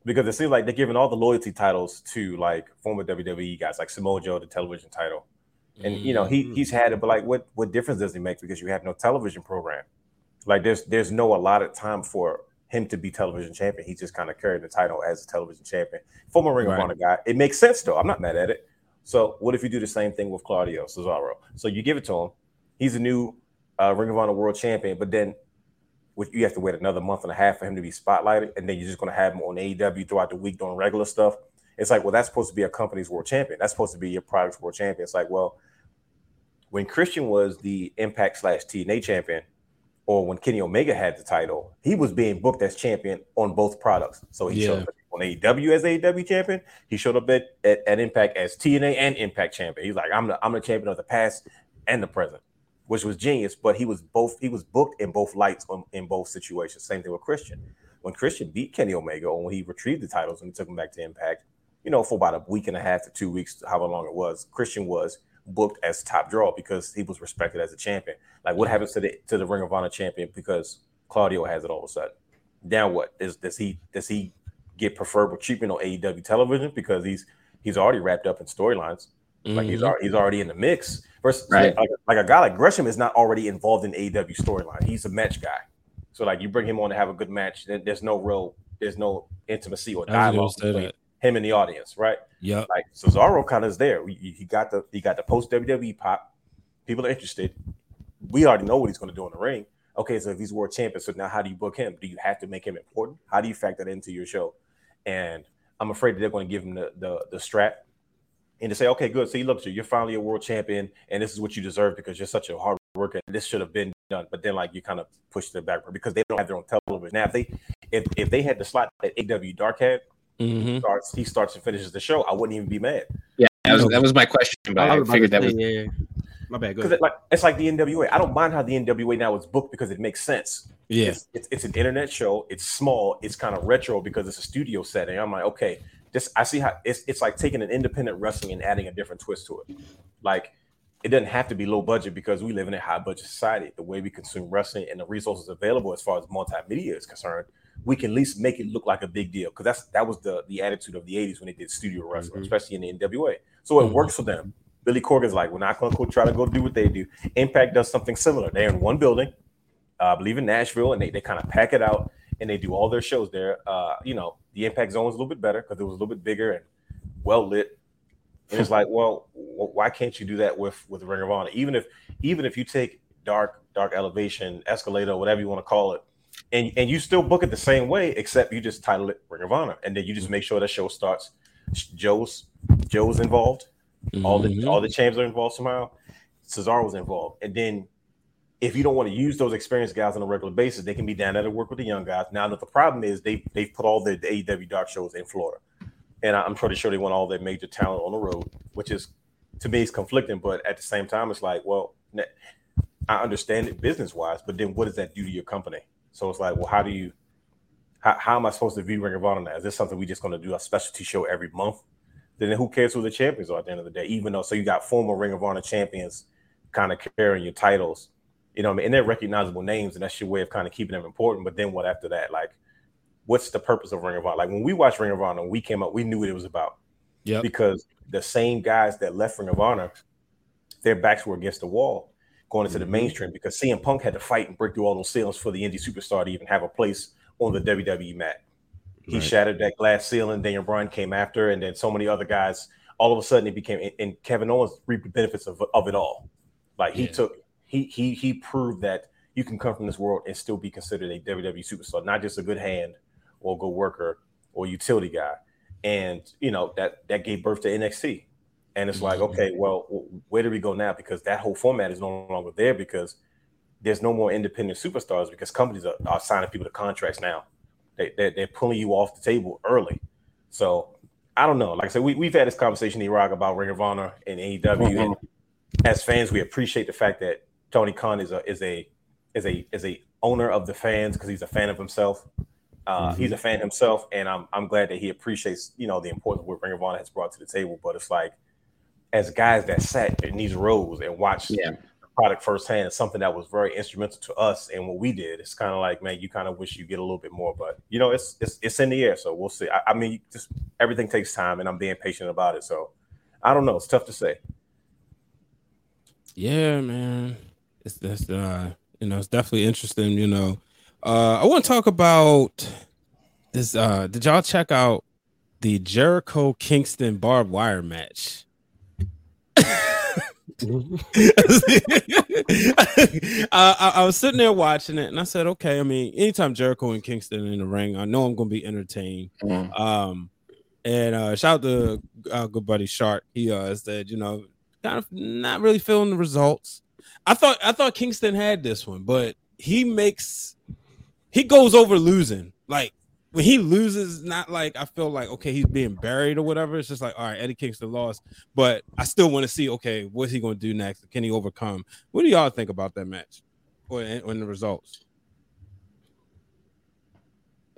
Because it seems like they're giving all the loyalty titles to like former WWE guys, like Samoa Joe, the television title, and you know he mm-hmm. he's had it. But like, what what difference does he make? Because you have no television program. Like there's there's no allotted time for him to be television champion. He just kind of carried the title as a television champion. Former Ring Right. of Honor guy. It makes sense though. I'm not mad at it. So what if you do the same thing with Claudio Cesaro? So you give it to him. He's a new uh, Ring of Honor World Champion, but then you have to wait another month and a half for him to be spotlighted, and then you're just going to have him on AEW throughout the week doing regular stuff. It's like, well, that's supposed to be a company's world champion. That's supposed to be your product's world champion. It's like, well, when Christian was the Impact slash TNA champion, or when Kenny Omega had the title, he was being booked as champion on both products. So he showed up on AEW as AEW champion. He showed up at, at, at Impact as TNA and Impact champion. He's like, I'm the I'm the champion of the past and the present, which was genius. But he was both he was booked in both lights on, in both situations. Same thing with Christian. When Christian beat Kenny Omega, or when he retrieved the titles and he took him back to Impact, you know, for about a week and a half to two weeks, however long it was, Christian was booked as top draw because he was respected as a champion. Like what happens to the to the Ring of Honor champion because Claudio has it all of a sudden? Now what is does he does he get preferable treatment on AEW television because he's he's already wrapped up in storylines? Like he's Mhm. already, he's already in the mix. Versus Right. like, like a guy like Gresham is not already involved in AEW storyline. He's a match guy. So like you bring him on to have a good match, then there's no real there's no intimacy or I was gonna dialogue say between that. Him in the audience, right? Yeah. Like Cesaro kind of is there. He got the he got the post WWE pop. People are interested. We already know what he's going to do in the ring. Okay, so if he's world champion, so now how do you book him? Do you have to make him important? How do you factor that into your show? And I'm afraid that they're going to give him the the, the strap and to say, okay, good. See, look, you're finally a world champion, and this is what you deserve because you're such a hard worker. This should have been done, but then like you kind of push the back because they don't have their own television. Now, if they if if they had the slot that AEW Dark had, hmm starts he starts and finishes the show, I wouldn't even be mad. yeah, that was, that was my question, but I I, about figured that was yeah, yeah. My bad. Because it, like it's like the NWA. I don't mind how the NWA now is booked because it makes sense. Yeah. It's, it's, it's an internet show. It's small. It's kind of retro because it's a studio setting. I'm like, okay, this I see how it's it's like taking an independent wrestling and adding a different twist to it. Like it doesn't have to be low budget because we live in a high budget society. The way we consume wrestling and the resources available as far as multimedia is concerned, we can at least make it look like a big deal because that's that was the the attitude of the 80s when they did studio wrestling, Mhm. especially in the NWA. So it Mhm. works for them. Billy Corgan's like, we're not going to try to go do what they do. Impact does something similar. They're in one building, uh, I believe in Nashville, and they, they kind of pack it out and they do all their shows there. Uh, you know, the Impact Zone is a little bit better because it was a little bit bigger and well lit. And it's like, well, wh- why can't you do that with with Ring of Honor? Even if even if you take Dark Dark Elevation, Escalator, whatever you want to call it, and and you still book it the same way, except you just title it Ring of Honor, and then you just mm-hmm. make sure that show starts. Joe's Joe's involved all the mm-hmm. all the champs are involved somehow. Cesaro was involved, and then if you don't want to use those experienced guys on a regular basis, they can be down there to work with the young guys. Now, that the problem is they they've put all the, the AEW dark shows in Florida, and I'm pretty sure they want all their major talent on the road, which is to me is conflicting. But at the same time, it's like, well, I understand it business wise, but then what does that do to your company? So it's like, well, how do you how, how am I supposed to view Ring of Honor now? Is this something we just going to do a specialty show every month? Then who cares who the champions are at the end of the day? Even though, so you got former Ring of Honor champions kind of carrying your titles, you know, what I mean, and they're recognizable names, and that's your way of kind of keeping them important. But then what after that? Like, what's the purpose of Ring of Honor? Like when we watched Ring of Honor, we came up, we knew what it was about. Yeah. Because the same guys that left Ring of Honor, their backs were against the wall going into the mm-hmm. mainstream because CM Punk had to fight and break through all those ceilings for the indie superstar to even have a place on the WWE mat. He Right. shattered that glass ceiling. Daniel Bryan came after, and then so many other guys. All of a sudden, it became and- and Kevin Owens reaped the benefits of, of it all. Like he Yeah. took, he he he proved that you can come from this world and still be considered a WWE superstar, not just a good hand or a good worker or utility guy. And you know that that gave birth to NXT. And it's like, Mhm. okay, well, where do we go now? Because that whole format is no longer there because there's no more independent superstars because companies are, are signing people to contracts now. They, they, they're pulling you off the table early. So I don't know. Like I said, we, we've had this conversation, in E-Rock, about Ring of Honor and AEW. And as fans, we appreciate the fact that Tony Khan is a is a is a is a owner of the fans because he's a fan of himself. Uh, He's a fan himself, and I'm I'm glad that he appreciates you know the importance of what Ring of Honor has brought to the table. But it's like as guys that sat in these rows and watched Yeah. the product firsthand, it's something that was very instrumental to us and what we did. It's kind of like, man, you kind of wish you get a little bit more, but you know, it's it's it's in the air, so we'll see. I, I mean, just everything takes time, and I'm being patient about it. So I don't know. It's tough to say. Yeah, man. It's that's uh you know, it's definitely interesting, you know. Uh I want to talk about this uh did y'all check out the Jericho Kingston barbed wire match? I, I, I was sitting there watching it and I said, okay, I mean, anytime Jericho and Kingston in the ring, I know I'm gonna be entertained. Mm. Um, and uh, shout out to uh, good buddy Shark. He uh, said, you know, kind of not really feeling the results. I thought I thought Kingston had this one, but he makes he goes over losing. Like when he loses, not like I feel like okay, he's being buried or whatever. It's just like all right, Eddie Kingston lost, but I still want to see okay, what's he going to do next? Can he overcome? What do y'all think about that match or in the results?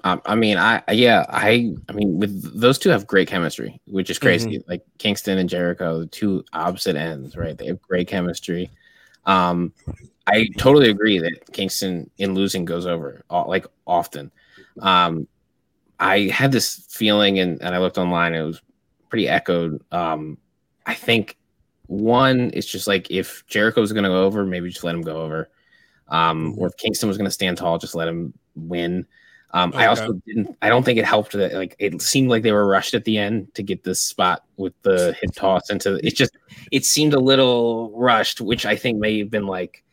Um, I mean, I yeah, I I mean, with those two have great chemistry, which is crazy. Like Kingston and Jericho, the two opposite ends, right? They have great chemistry. Um, I totally agree that Kingston in losing goes over like often. Um, I had this feeling, and, and I looked online, it was pretty echoed. Um, I think one is just like if Jericho's going to go over, maybe just let him go over. Um, or if Kingston was going to stand tall, just let him win. Um, I also didn't. I don't think it helped that like it seemed like they were rushed at the end to get this spot with the hip toss into. It just it seemed a little rushed, which I think may have been like.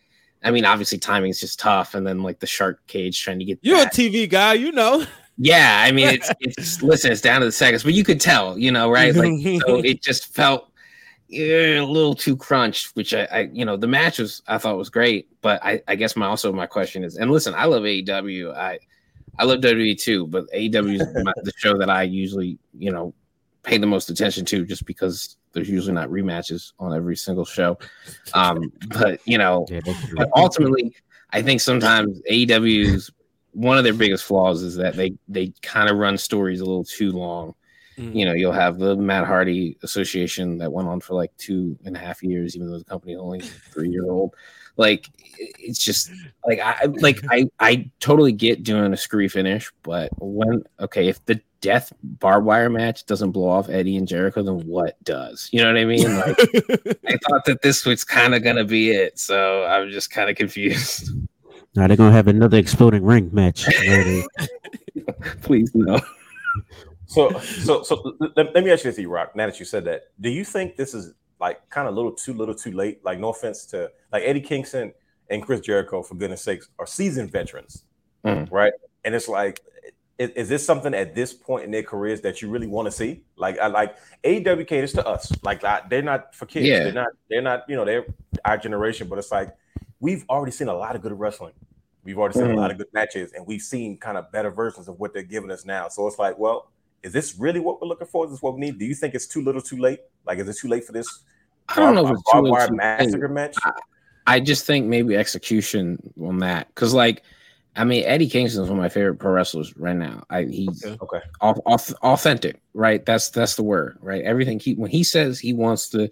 I mean, obviously timing is just tough, and then like the shark cage trying to get. You're a. TV guy, you know. Yeah, I mean, it's it's listen, it's down to the seconds, but you could tell, you know, right? Like, so it just felt yeah, a little too crunched. Which I, I, you know, the match was I thought was great, but I, I guess my also my question is, and listen, I love AEW, I, I love WWE too, but AEW is the show that I usually, you know, pay the most attention to, just because there's usually not rematches on every single show. Um, but you know, Yeah, but ultimately, I think sometimes AEW's one of their biggest flaws is that they they kind of run stories a little too long. Mm. You know, you'll have the Matt Hardy Association that went on for like two and a half years, even though the company is only three year old. Like it's just like I like I I totally get doing a screwy finish, but when okay, if the death barbed wire match doesn't blow off Eddie and Jericho, then what does? You know what I mean? Like I thought that this was kind of gonna be it, so I'm just kind of confused. Now they're gonna have another exploding ring match. Please no. So, so, so let, let me ask you this, Rock. Now that you said that, do you think this is like kind of little too little too late? Like, no offense to like Eddie Kingston and Chris Jericho, for goodness sakes, are seasoned veterans, Mhm. right? And it's like, is, is this something at this point in their careers that you really want to see? Like, I like AWK is to us. Like, I, they're not for kids. Yeah. They're not. They're not. You know, they're our generation. But it's like we've already seen a lot of good wrestling. We've already seen Mhm. a lot of good matches, and we've seen kind of better versions of what they're giving us now. So it's like, well, is this really what we're looking for? Is this what we need? Do you think it's too little, too late? Like, is it too late for this? I don't know if it's too barbed little, wire too late. massacre match. I just think maybe execution on that, because like, I mean, Eddie Kingston is one of my favorite pro wrestlers right now. I he's Okay. Okay, au- au- authentic, right? That's that's the word, right? Everything he when he says he wants to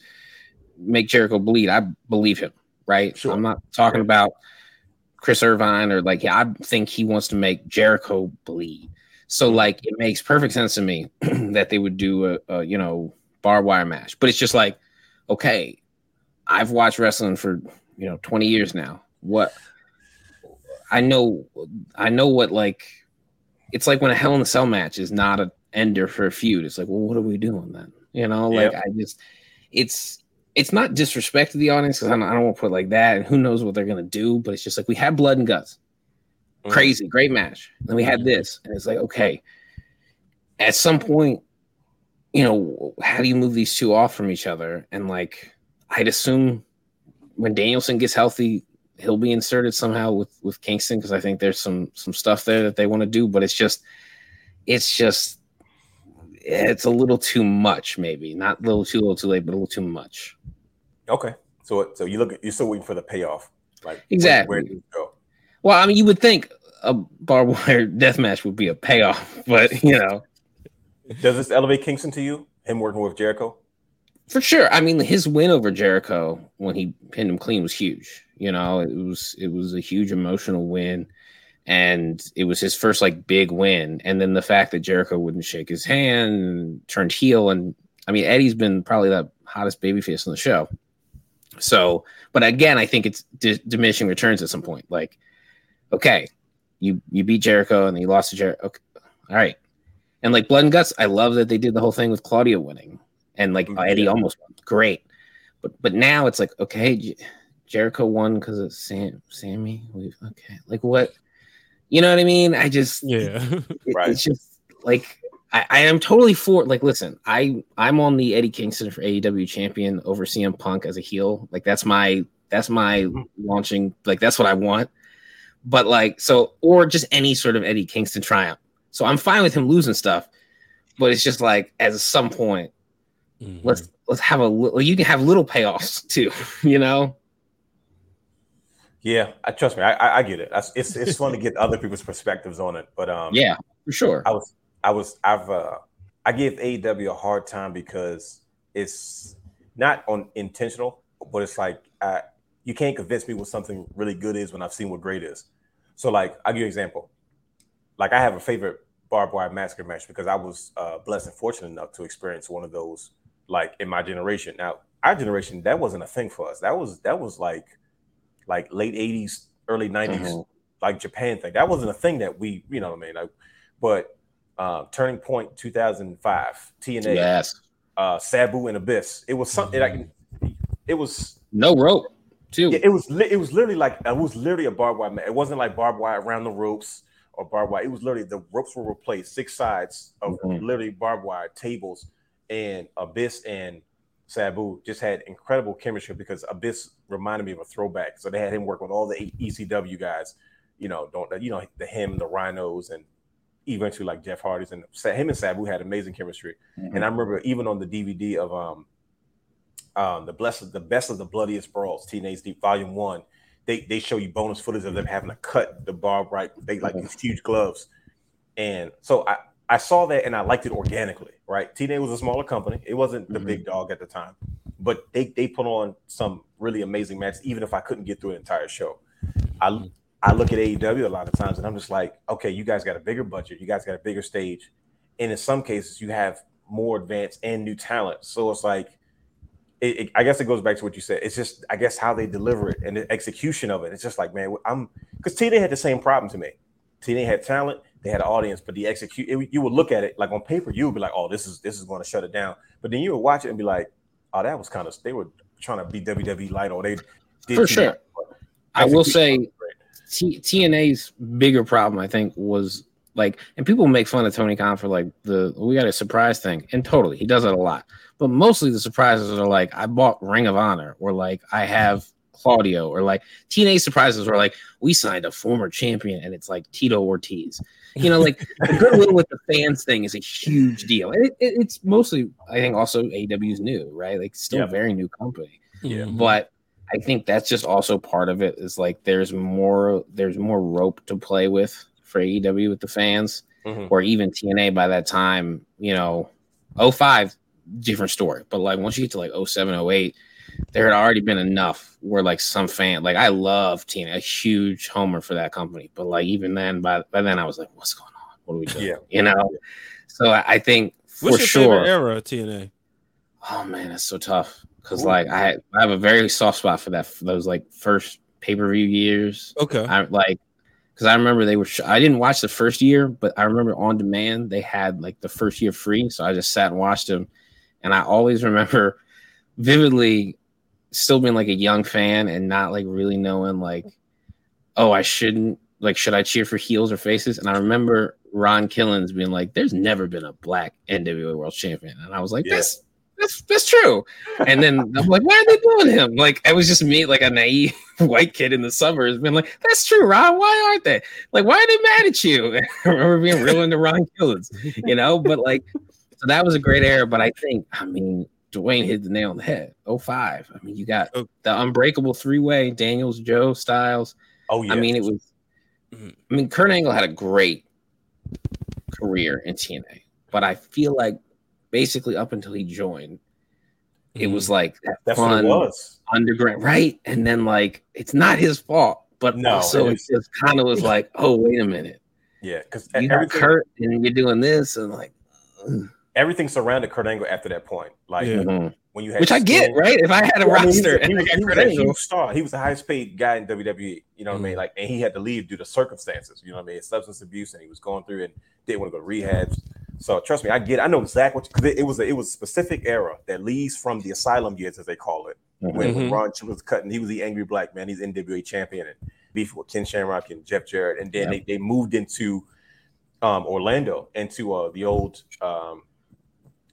make Jericho bleed, I believe him, right? Sure. I'm not talking about Chris Irvine or like, yeah, I think he wants to make Jericho bleed. So mm-hmm. like it makes perfect sense to me that they would do a, a you know barbed wire match. But it's just like, okay, I've watched wrestling for you know 20 years now. What I know I know what like it's like when a hell in a cell match is not an ender for a feud. It's like, well, what are we doing then? You know, like I just it's it's not disrespect to the audience because I don't, I don't want to put it like that, and who knows what they're gonna do, but it's just like we had blood and guts, Mhm. crazy, great match. Then we had this, and it's like okay, at some point, you know, how do you move these two off from each other? And like, I'd assume when Danielson gets healthy, he'll be inserted somehow with with Kingston because I think there's some some stuff there that they want to do, but it's just, it's just, it's a little too much, maybe not a little too little too late, but a little too much. Okay. So so you look at you're still waiting for the payoff. Like Exactly. Where, where go? Well, I mean, you would think a barbed wire death match would be a payoff, but you know, Does this elevate Kingston to you? Him working with Jericho? for sure. I mean, his win over Jericho when he pinned him clean was huge. You know, it was it was a huge emotional win, and it was his first like big win. And then the fact that Jericho wouldn't shake his hand, and turned heel, and I mean, Eddie's been probably the hottest babyface on the show. So, but again, I think it's di- diminishing returns at some point. Like, okay, you you beat Jericho and then you lost to Jericho. Okay, all right, and like Blood and Guts, I love that they did the whole thing with Claudio winning and like Mhm. Eddie almost won. Great, but but now it's like okay, J- Jericho won because of Sam Sammy. We okay, like what? You know what I mean? I just Yeah. it- Right. it's just like I, I am totally for like listen i i'm on the eddie kingston for aew champion over cm punk as a heel like that's my that's my Mm-hmm. launching like that's what i want but like so or just any sort of eddie kingston triumph so i'm fine with him losing stuff but it's just like at some point Mhm. let's let's have a little you can have little payoffs too you know Yeah, I trust me. I, I, I get it. It's it's fun to get other people's perspectives on it. But um, yeah for sure I was I was I've uh I give AEW a hard time because it's not on intentional, but it's like I, you can't convince me what something really good is when I've seen what great is. So like I'll give you an example. Like I have a favorite barbed wire massacre match because I was uh, blessed and fortunate enough to experience one of those like in my generation. Now our generation that wasn't a thing for us. That was that was like like late '80s, early '90s Mhm. like Japan thing. That wasn't a thing that we, you know what I mean? Like, but uh, Turning Point 2005, TNA, yes uh, Sabu and Abyss. It was something like it was. no rope too Yeah, it was. li- It was literally like it was literally a barbed wire. It wasn't like barbed wire around the ropes or barbed wire. It was literally the ropes were replaced, six sides of Mhm. literally barbed wire tables, and Abyss and Sabu just had incredible chemistry because Abyss reminded me of a throwback. So they had him work with all the ECW guys, you know, don't you know the him, the Rhinos, and eventually like Jeff Hardy's and him and Sabu had amazing chemistry. And I remember even on the DVD of um um the blessed the best of the bloodiest brawls, Teenage Deep Volume One, they they show you bonus footage of them having to cut the barb right, they like these huge gloves. And so I I saw that and I liked it organically, right? TNA was a smaller company. It wasn't the Mhm. big dog at the time, but they they put on some really amazing matches, even if I couldn't get through an entire show. I I look at AEW a lot of times and I'm just like, okay, you guys got a bigger budget, you guys got a bigger stage, and in some cases you have more advanced and new talent. So it's like, it, it- I guess it goes back to what you said. It's just, I guess, how they deliver it and the execution of it. It's just like, man, I'm because TNA had the same problem to me. TNA had talent, they had an audience, but the execute, it- you would look at it like on paper, you would be like, oh, this is this is going to shut it down. But then you would watch it and be like, oh, that was kind of they were trying to be WWE light or they did For sure. I will say. T- TNA's bigger problem, I think, was like, and people make fun of Tony Khan for like the we got a surprise thing, and totally he does that a lot. But mostly the surprises are like I bought Ring of Honor, or like I have Claudio, or like TNA surprises are like we signed a former champion, and it's like Tito Ortiz. You know, like the goodwill with the fans thing is a huge deal. And it, it, it's mostly, I think, also AEW's new, right? Like still Yeah. a very new company Yeah. But I think that's just also part of it is like there's more there's more rope to play with for AEW with the fans Mhm. or even TNA by that time, you know, 05 different story. But like once you get to like 07, 08, there had already been enough where like some fan like I love TNA, a huge homer for that company. But like even then by by then I was like, what's going on? What are we doing? Yeah. You know. So I, I think for What's your sure. favorite era of TNA? Oh man, that's so tough because like I I have a very soft spot for that for those like first pay per view years. Okay. I like because I remember they were. Sh- I didn't watch the first year, but I remember on demand they had like the first year free, so I just sat and watched them, and I always remember vividly still being like a young fan and not like really knowing like, oh, I shouldn't like should I cheer for heels or faces? And I remember Ron Killings being like, "There's never been a black NWA World Champion," and I was like, Yeah. "That's." That's, that's true. And then I'm like, why are they doing him? Like, I was just me, like a naive white kid in the suburbs, being like, that's true, Ron. Why aren't they? Like, why are they mad at you? I remember being real into Ron Killings, you know, but like, so that was a great era. But I think, I mean, Dwayne hit the nail on the head. 05. I mean, you got Oh. the unbreakable three way Daniels, Joe, Styles. Oh yeah. I mean, it was, Mhm. I mean, Kurt Angle had a great career in TNA, but I feel like basically up until he joined, it was like that that's fun was. underground, right? And then like it's not his fault, but No, also it it just kind of was like, oh wait a minute, Yeah, because you got Kurt and you're doing this, and like, ugh. everything surrounded Kurt Angle after that point. Like Yeah. Mhm. when you had which I get, Sting- right? If I had a Yeah, I mean, he roster was- and he I was, he was a huge star. He was the highest paid guy in WWE. You know what I mean? Mhm. Like, and he had to leave due to circumstances. You know what I mean? Substance abuse, and he was going through and didn't want to go to rehab. So trust me, I get. I know exactly what because it, it was a, it was a specific era that leads from the asylum years, as they call it, when, when Mhm. Ron Chip was cutting. He was the angry black man. He's NWA champion and beef with Ken Shamrock and Jeff Jarrett, and then Yeah. they, they moved into um, Orlando into uh, the old um,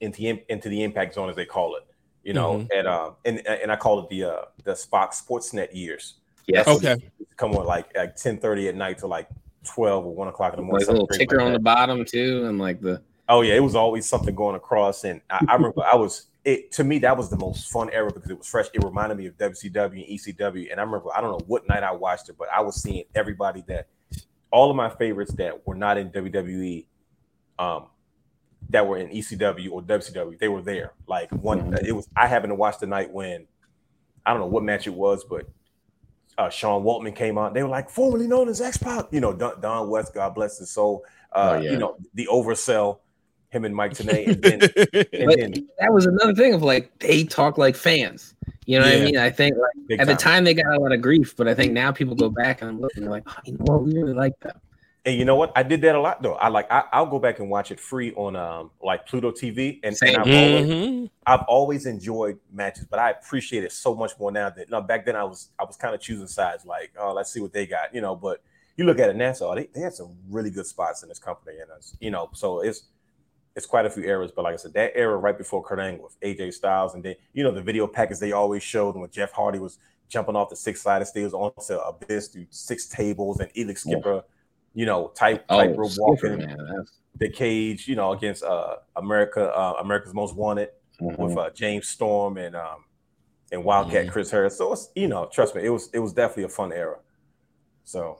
into the, into the impact zone as they call it. You know, at um and and I call it the uh the Fox Sportsnet years. yes, Okay. it come on like at ten thirty at night to like twelve or one o'clock in the like morning. a little ticker like on the bottom too, and like the Oh yeah, it was always something going across, and I, I remember I was it to me that was the most fun era because it was fresh. It reminded me of WCW and ECW, and I remember I don't know what night I watched it, but I was seeing everybody that all of my favorites that were not in WWE, um, that were in ECW or WCW, they were there. Like one, Mhm. it was I happened to watch the night when I don't know what match it was, but uh, Sean Waltman came out. They were like formerly known as X Pac, you know, Don, Don West, God bless his soul. Uh, Oh, yeah. You know, the oversell, him and Mike Tenay, and then and But then that was another thing of like they talk like fans. You know what I mean? I think like big at the time. time they got a lot of grief, but I think now people go back and look and they're like, oh, you know what, we really like them. And you know what? I did that a lot though. I like I, I'll go back and watch it free on um like Pluto TV, and, and I've always Mhm. I've always enjoyed matches, but I appreciate it so much more now. That no, back then I was I was kind of choosing sides, like oh let's see what they got, you know. But you look at it now, so they, they had some really good spots in this company, and it's, you know, so it's it's quite a few eras. But like I said, that era right before Kurt Angle with AJ Styles, and then you know the video package they always showed when Jeff Hardy was jumping off the six sided stairs onto abyss through six tables, and Elix Skipper, you know, type Oh, type rope walking man, the cage, you know, against uh America, uh, America's Most Wanted mhm. with uh, James Storm and um and Wildcat Mhm. Chris Harris. So it's you know, trust me, it was it was definitely a fun era. So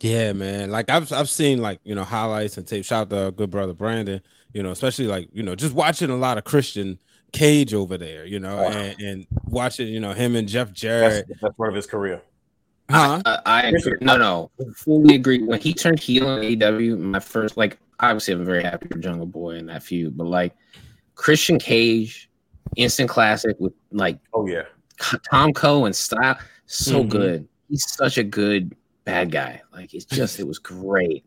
Yeah, man. Like I've I've seen like you know highlights and tape. Shout out to our good brother Brandon. You know, especially like you know just watching a lot of Christian Cage over there. You know, Oh. and, and watching you know him and Jeff that's Jarrett. that's part of his career. Huh? Uh, I agree. No, no, fully agree. When he turned heel in AEW, my first like obviously I'm very happy for Jungle Boy in that feud, but like Christian Cage, instant classic with like Oh yeah. Tomko and style, so Mhm. good. He's such a good bad guy. Like it's just it was great.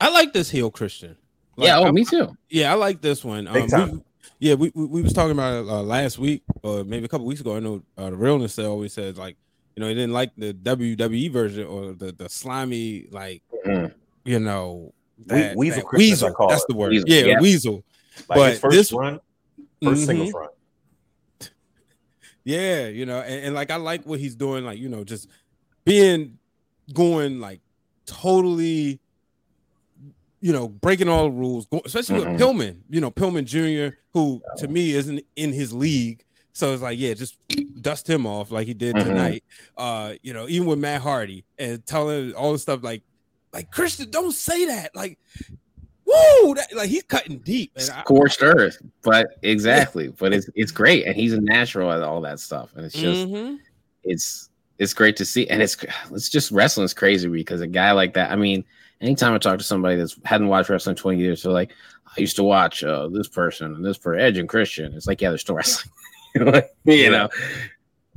I like this heel Christian. Like, yeah, oh, I- me too. Yeah, I like this one. Big Um, time. we- yeah, we, we we was talking about it uh, last week or maybe a couple weeks ago. I know uh, the realness they always says like you know he didn't like the WWE version or the the slimy like Mhm. you know We- that, Weasel that Christian, weasel. call That's it. the word. Weasel, yeah, yeah. weasel. Like But his first this- run, 1st Mhm. singles run. Yeah, you know, and, and like I like what he's doing, like you know, just being going like totally, you know, breaking all the rules, especially Mhm. with Pillman, you know, Pillman Jr., who to me isn't in his league. So it's like, yeah, just dust him off like he did Mhm. tonight. Uh, you know, even with Matt Hardy and telling all the stuff like, like Christian, don't say that. Like, woo, that, like he's cutting deep. And I, Scorched earth, but exactly. But it's it's great, and he's a natural at all that stuff, and it's just Mhm. it's it's great to see, and it's it's just wrestling's crazy because a guy like that. I mean, anytime I talk to somebody that's hadn't watched wrestling in 20 years, they're like, I used to watch uh, this person and this for Edge and Christian. It's like, yeah, they're still wrestling. you know.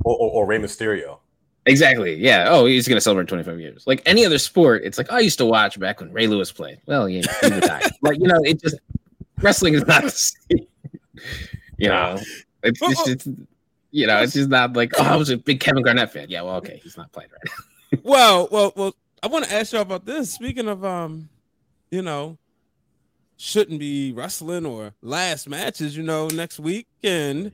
Or, or, or Rey Mysterio. Exactly. Yeah. Oh, he's gonna celebrate 25 years. Like any other sport, it's like I used to watch back when Ray Lewis played. Well, yeah, he retired. like you know, it just wrestling is not the same. You know, it's, it's just you know, it's just not like oh, I was a big Kevin Garnett fan. Yeah, well, okay, he's not playing right. now. well, well, well. I want to ask you about this. Speaking of, um, you know, shouldn't be wrestling or last matches. You know, next weekend,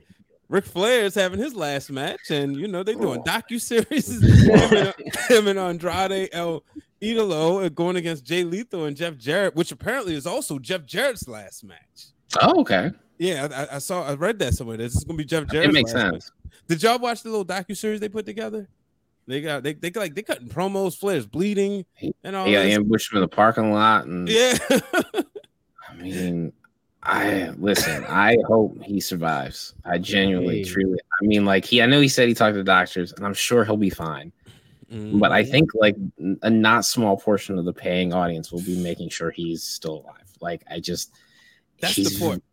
Ric Flair is having his last match, and you know they're doing docu series. him, and, Andrade El Idolo going against Jay Lethal and Jeff Jarrett, which apparently is also Jeff Jarrett's last match. Oh, okay. Yeah, I, I saw, I read that somewhere. This is gonna be Jeff Jarrett. It makes sense. Did y'all watch the little docu series they put together? They got they they like they cutting promos, Flair's, bleeding, and all. Yeah, this. ambushed him in the parking lot, and yeah. I mean, I listen. I hope he survives. I genuinely, Hey. truly. I mean, like he. I know he said he talked to doctors, and I'm sure he'll be fine. But I mm-hmm. think like a not small portion of the paying audience will be making sure he's still alive. Like I just, that's the point.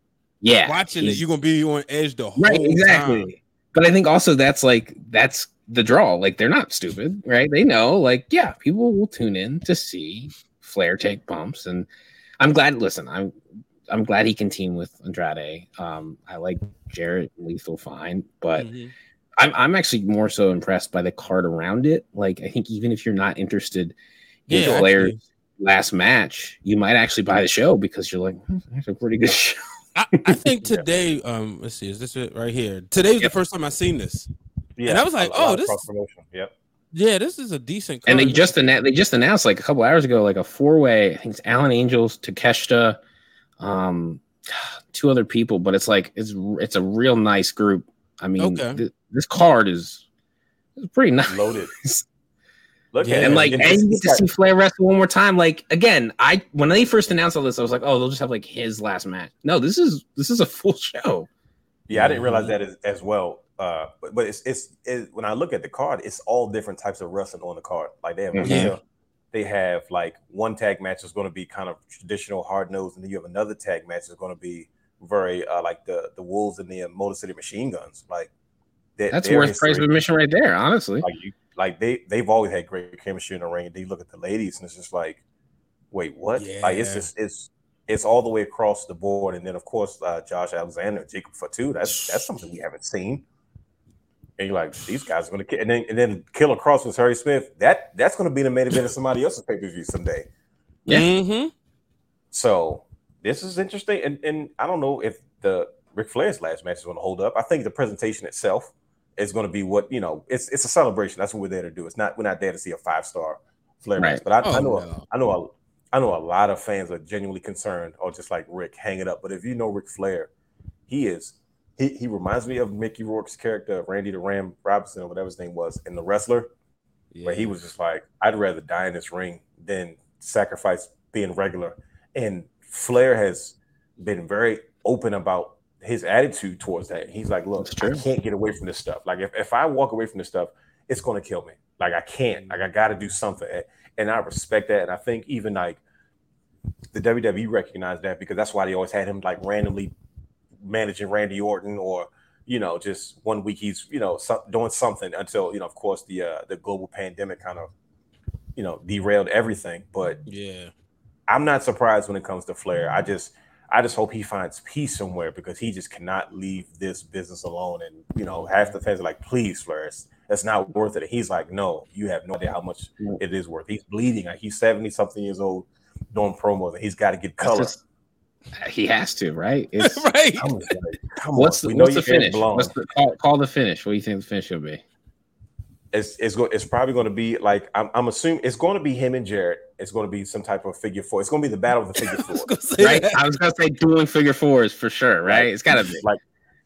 Yeah, Watching it, you're gonna be on edge the whole time. right, exactly. time. But I think also that's like that's the draw. Like they're not stupid, right? They know, like, yeah, people will tune in to see Flair take bumps, and I'm glad. Listen, I'm I'm glad he can team with Andrade. Um, I like Jarrett Lethal fine, but Mhm. I'm I'm actually more so impressed by the card around it. Like, I think even if you're not interested in Yeah, Flair's last match, you might actually buy the show because you're like, hmm, that's a pretty good show. I, I think today, um, let's see, is this it right here? Today was the first time I seen this. Yeah, And I was like, a- a lot oh, this- cross promotion. Yep. Yeah, this is a decent. And they just announced they just announced like a couple hours ago, like a four way. I think it's Alan Angels, Takeshita, um, two other people, but it's like it's it's a real nice group. I mean, Okay. th- this card is, it's pretty nice. Loaded. Look Yeah, at it. And like, It's- and you it's get to see Flair wrestle one more time. Like again, I when they first announced all this, I was like, oh, they'll just have like his last match. No, this is this is a full show. Yeah, I didn't realize Mm-hmm. that as, as well. Uh, but but it's, it's it, when I look at the card, it's all different types of wrestling on the card. Like they have Mhm. Lita, they have like one tag match is going to be kind of traditional hard nose, and then you have another tag match that's going to be very uh, like the the Wolves and the uh, Motor City Machine Guns. Like they, That's worth praise of admission right there, honestly. Like you, like they they've always had great chemistry in the ring. And you look at the ladies, and it's just like, wait, what? Like it's just it's it's all the way across the board. And then of course uh, Josh Alexander, Jacob Fatu. That's that's something we haven't seen. And you're like, these guys are gonna kill. And then and then Killer Kross with Harry Smith. That that's gonna be the main event of somebody else's pay per view someday. Yeah. Mhm. So this is interesting. And and I don't know if the Ric Flair's last match is going to hold up. I think the presentation itself is going to be what you know. It's it's a celebration. That's what we're there to do. It's not we're not there to see a five star Flair match. But I, Oh, I know no. I know a, I know a lot of fans are genuinely concerned or just like Ric, hang it up. But if you know Ric Flair, he is. He, he reminds me of Mickey Rourke's character, Randy the Ram Robinson, or whatever his name was, in The Wrestler where he was just like, I'd rather die in this ring than sacrifice being regular. And Flair has been very open about his attitude towards that. He's like, look, That's I true. can't get away from this stuff. Like if, if I walk away from this stuff, it's gonna kill me. Like I can't. Like I gotta do something. And- And I respect that. And I think even like the WWE recognized that because that's why they always had him like randomly managing Randy Orton or you know, just one week he's you know some, doing something until you know, of course, the uh, the global pandemic kind of you know derailed everything. But Yeah. I'm not surprised when it comes to Flair. I just I just hope he finds peace somewhere because he just cannot leave this business alone. And you know, half the fans are like, "Please, it's, it's not worth it." And He's like, "No, you have no idea how much it is worth." He's bleeding. Like he's 70 something years old doing promos, and he's got to get color. just- he has to, right? It's, right. I'm like, Come what's on, the, we know what's the finish? What's the, call, call the finish. What do you think the finish will be? It's it's go, it's probably going to be like I'm, I'm assuming it's going to be him and Jarrett. It's going to be some type of figure four. It's going to be the battle of the figure four. was Right? that. I was gonna say dueling figure fours for sure, right? It's gotta be. like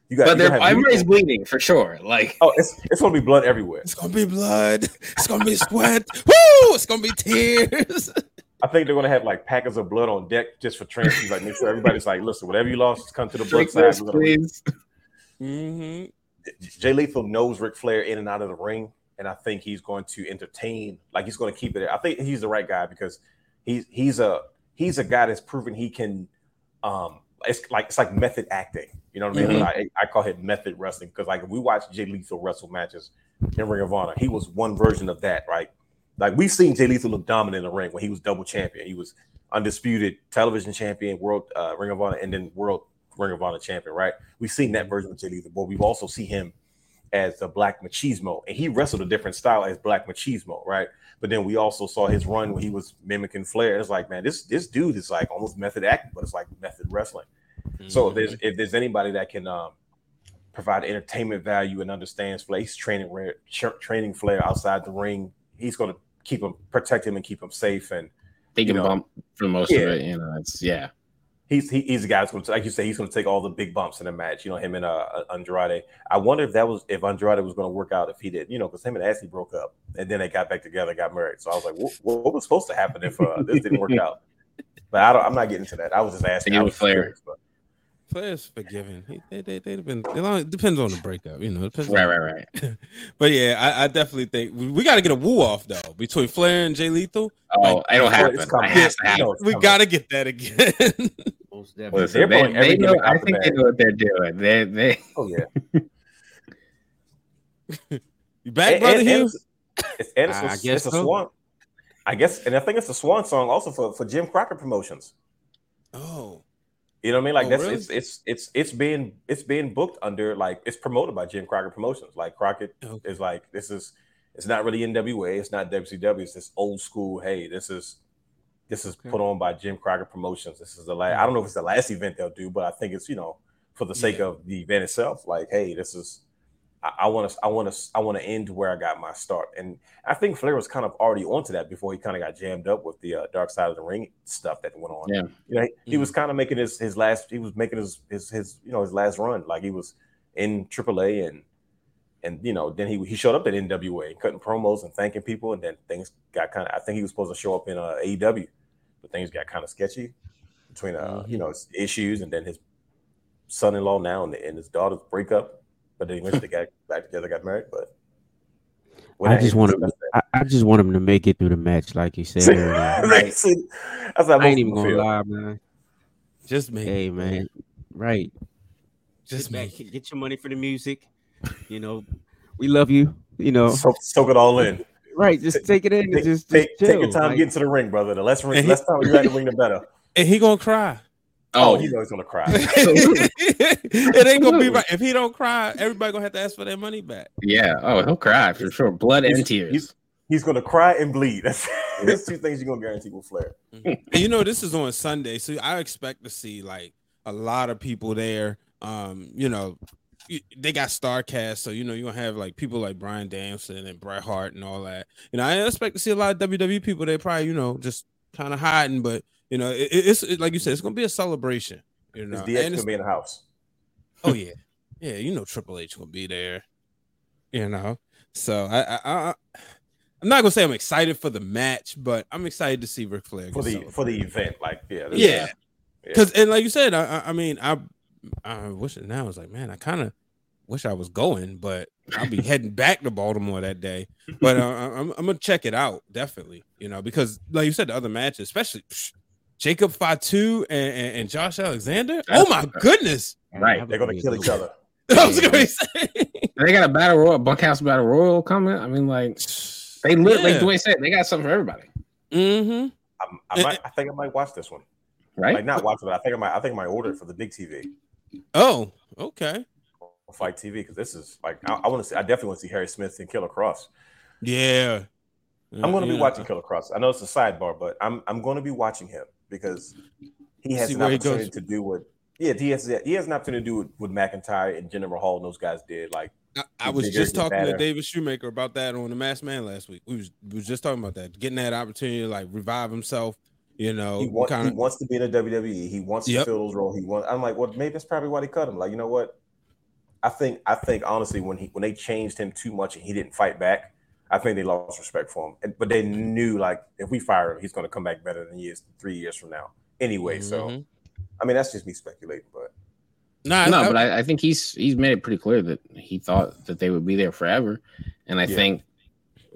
you got. But you they're, gotta have everybody's bleeding for sure. Like Oh, it's it's going to be blood everywhere. It's gonna be blood. It's gonna be sweat. Woo! It's gonna be tears. I think they're going to have like packets of blood on deck just for transfusions. Like make sure everybody's like, listen, whatever you lost, come to the blood drink side. this, We're gonna- please. hmm Jay Lethal knows Ric Flair in and out of the ring, and I think he's going to entertain. Like he's going to keep it. I think he's the right guy because he's he's a he's a guy that's proven he can. Um, it's like it's like method acting. You know what I mean? Mhm. I, I call it method wrestling because like if we watch Jay Lethal wrestle matches in Ring of Honor, he was one version of that, right? Like we've seen Jay Lethal look dominant in the ring when he was double champion. He was undisputed television champion, world uh, Ring of Honor, and then world Ring of Honor champion, right? We've seen that version of Jay Lethal, but we've also seen him as the Black Machismo, and he wrestled a different style as Black Machismo, right? But then we also saw his run when he was mimicking Flair. It's like, man, this this dude is like almost method acting, but it's like method wrestling. So if there's if there's anybody that can um, provide entertainment value and understands Flair, he's training tra- training Flair outside the ring. He's going to keep him, protect him, and keep him safe. And They can you know, bump for most yeah. of it. You know, it's yeah. He's he, he's the guy that's going to, like you say, he's going to take all the big bumps in the match. You know, him and uh, Andrade. I wonder if that was if Andrade was going to work out if he did. You know, because him and Ashley broke up and then they got back together, got married. So I was like, what, what was supposed to happen if uh, this didn't work out? But I don't, I'm not getting to that. I was just asking. Same I was Flair. curious, but Players forgiven. He- They they they've been. It it depends on the breakup, you know. Depends Right, on- right, right. But yeah, I, I definitely think we, we got to get a woo off though between Flair and Jay Lethal. Oh, Like, it'll it's happen. coming. It has to happen. We got to get that again. Most definitely. Listen, They're they, they know. out I the think they know what they're doing. They, they. Oh yeah. you back, And- brother and- Hugh? and it's, it's, and it's, a- I it's guess a so. swan. I guess, and I think it's a swan song also for, for Jim Crockett Promotions. oh, You know what I mean? Like Oh, that's really? it's it's it's it's being it's being booked under like it's promoted by Jim Crockett Promotions. Like Crockett Okay. is like this is it's not really NWA, it's not WCW, it's this old school. Hey, this is this is Okay. put on by Jim Crockett Promotions. This is the last. I don't know if it's the last event they'll do, but I think it's you know for the sake Yeah. of the event itself. Like, hey, this is I want to I want to I want to end where I got my start, and I think Flair was kind of already onto that before he kind of got jammed up with the uh, Dark Side of the Ring stuff that went on. Yeah. you know, he, he was kind of making his his last. He was making his his his you know his last run. Like he was in AAA and and you know then he he showed up at NWA cutting promos and thanking people, and then things got kind of. I think he was supposed to show up in uh, AEW, but things got kind of sketchy between uh you know his issues and then his son-in-law now and, and his daughter's breakup. But then eventually got back together, got married. But I just want him. I, I just want him to make it through the match, like you said earlier. That's how I ain't even gonna feel. lie, man. just me. Hey, man. Right. just Sit me. back, get your money for the music. You know, we love you. You know, Soak, soak it all in. right? Just take it in. and Take, just, take, just take your time like- getting to the ring, brother. The less, ring, And he- less time you had the ring, the better. And he gonna cry. Oh, Oh, you know he's gonna cry. it ain't gonna be right. If he don't cry, everybody gonna have to ask for their money back. yeah. Oh, he'll cry for sure. Blood and tears. He's, he's gonna cry and bleed. That's, that's two things you're gonna guarantee with Flair. And you know, this is on Sunday, so I expect to see like a lot of people there. Um, you know, y- they got star cast, so you know you're gonna have like people like Brian Danielson and Bret Hart and all that. You know, I expect to see a lot of WWE people. They probably you know just kind of hiding, but you know, it, it's it, like you said, it's gonna be a celebration. You know, DX and gonna be in the house. oh yeah, yeah, you know Triple H gonna be there. You know, so I, I, I I'm not gonna say I'm excited for the match, but I'm excited to see Ric Flair for the celebrated. for the event. Like, yeah, Yeah. Because and like you said, I- I mean, I I wish it now. I was like, man, I kind of wish I was going, but I'll be heading back to Baltimore that day. But uh, I'm, I'm gonna check it out definitely. You know, because like you said, the other matches, especially psh, Jacob Fatu and, and, and Josh Alexander. Oh my goodness! Right. they're gonna kill each other. I was gonna say, they got a battle royal, bunkhouse battle royal coming. I mean, like they lit, Yeah. like Dwayne said, they got something for everybody, mm-hmm. I'm, I might, I think I might watch this one. right? Like not watch it, but I think I might. I think I might order it for the big TV, Oh, okay. Fight TV, because this is like I, I want to see. I definitely want to see Harry Smith and Killer Kross. Yeah. I'm going to be Yeah. watching Killer Kross. I know it's a sidebar, but I'm I'm going to be watching him because he has See an opportunity to do what. Yeah, he has he has an opportunity to do what, what McIntyre and Jinder Mahal and those guys did. Like, I, I was just talking to. David Shoemaker about that on the Masked Man last week. We was we was just talking about that, getting that opportunity to like revive himself. You know, he, want, kind he wants to be in the WWE. He wants Yep. to fill those roles. He wants. I'm like, well, maybe that's probably why they cut him. Like, you know what? I think I think honestly, when he when they changed him too much and he didn't fight back, I think they lost respect for him. And, but they knew like if we fire him, he's going to come back better than he is three years from now. Anyway, so Mhm. I mean that's just me speculating, but Nah, no, I- but I, I think he's he's made it pretty clear that he thought that they would be there forever, and I Yeah. think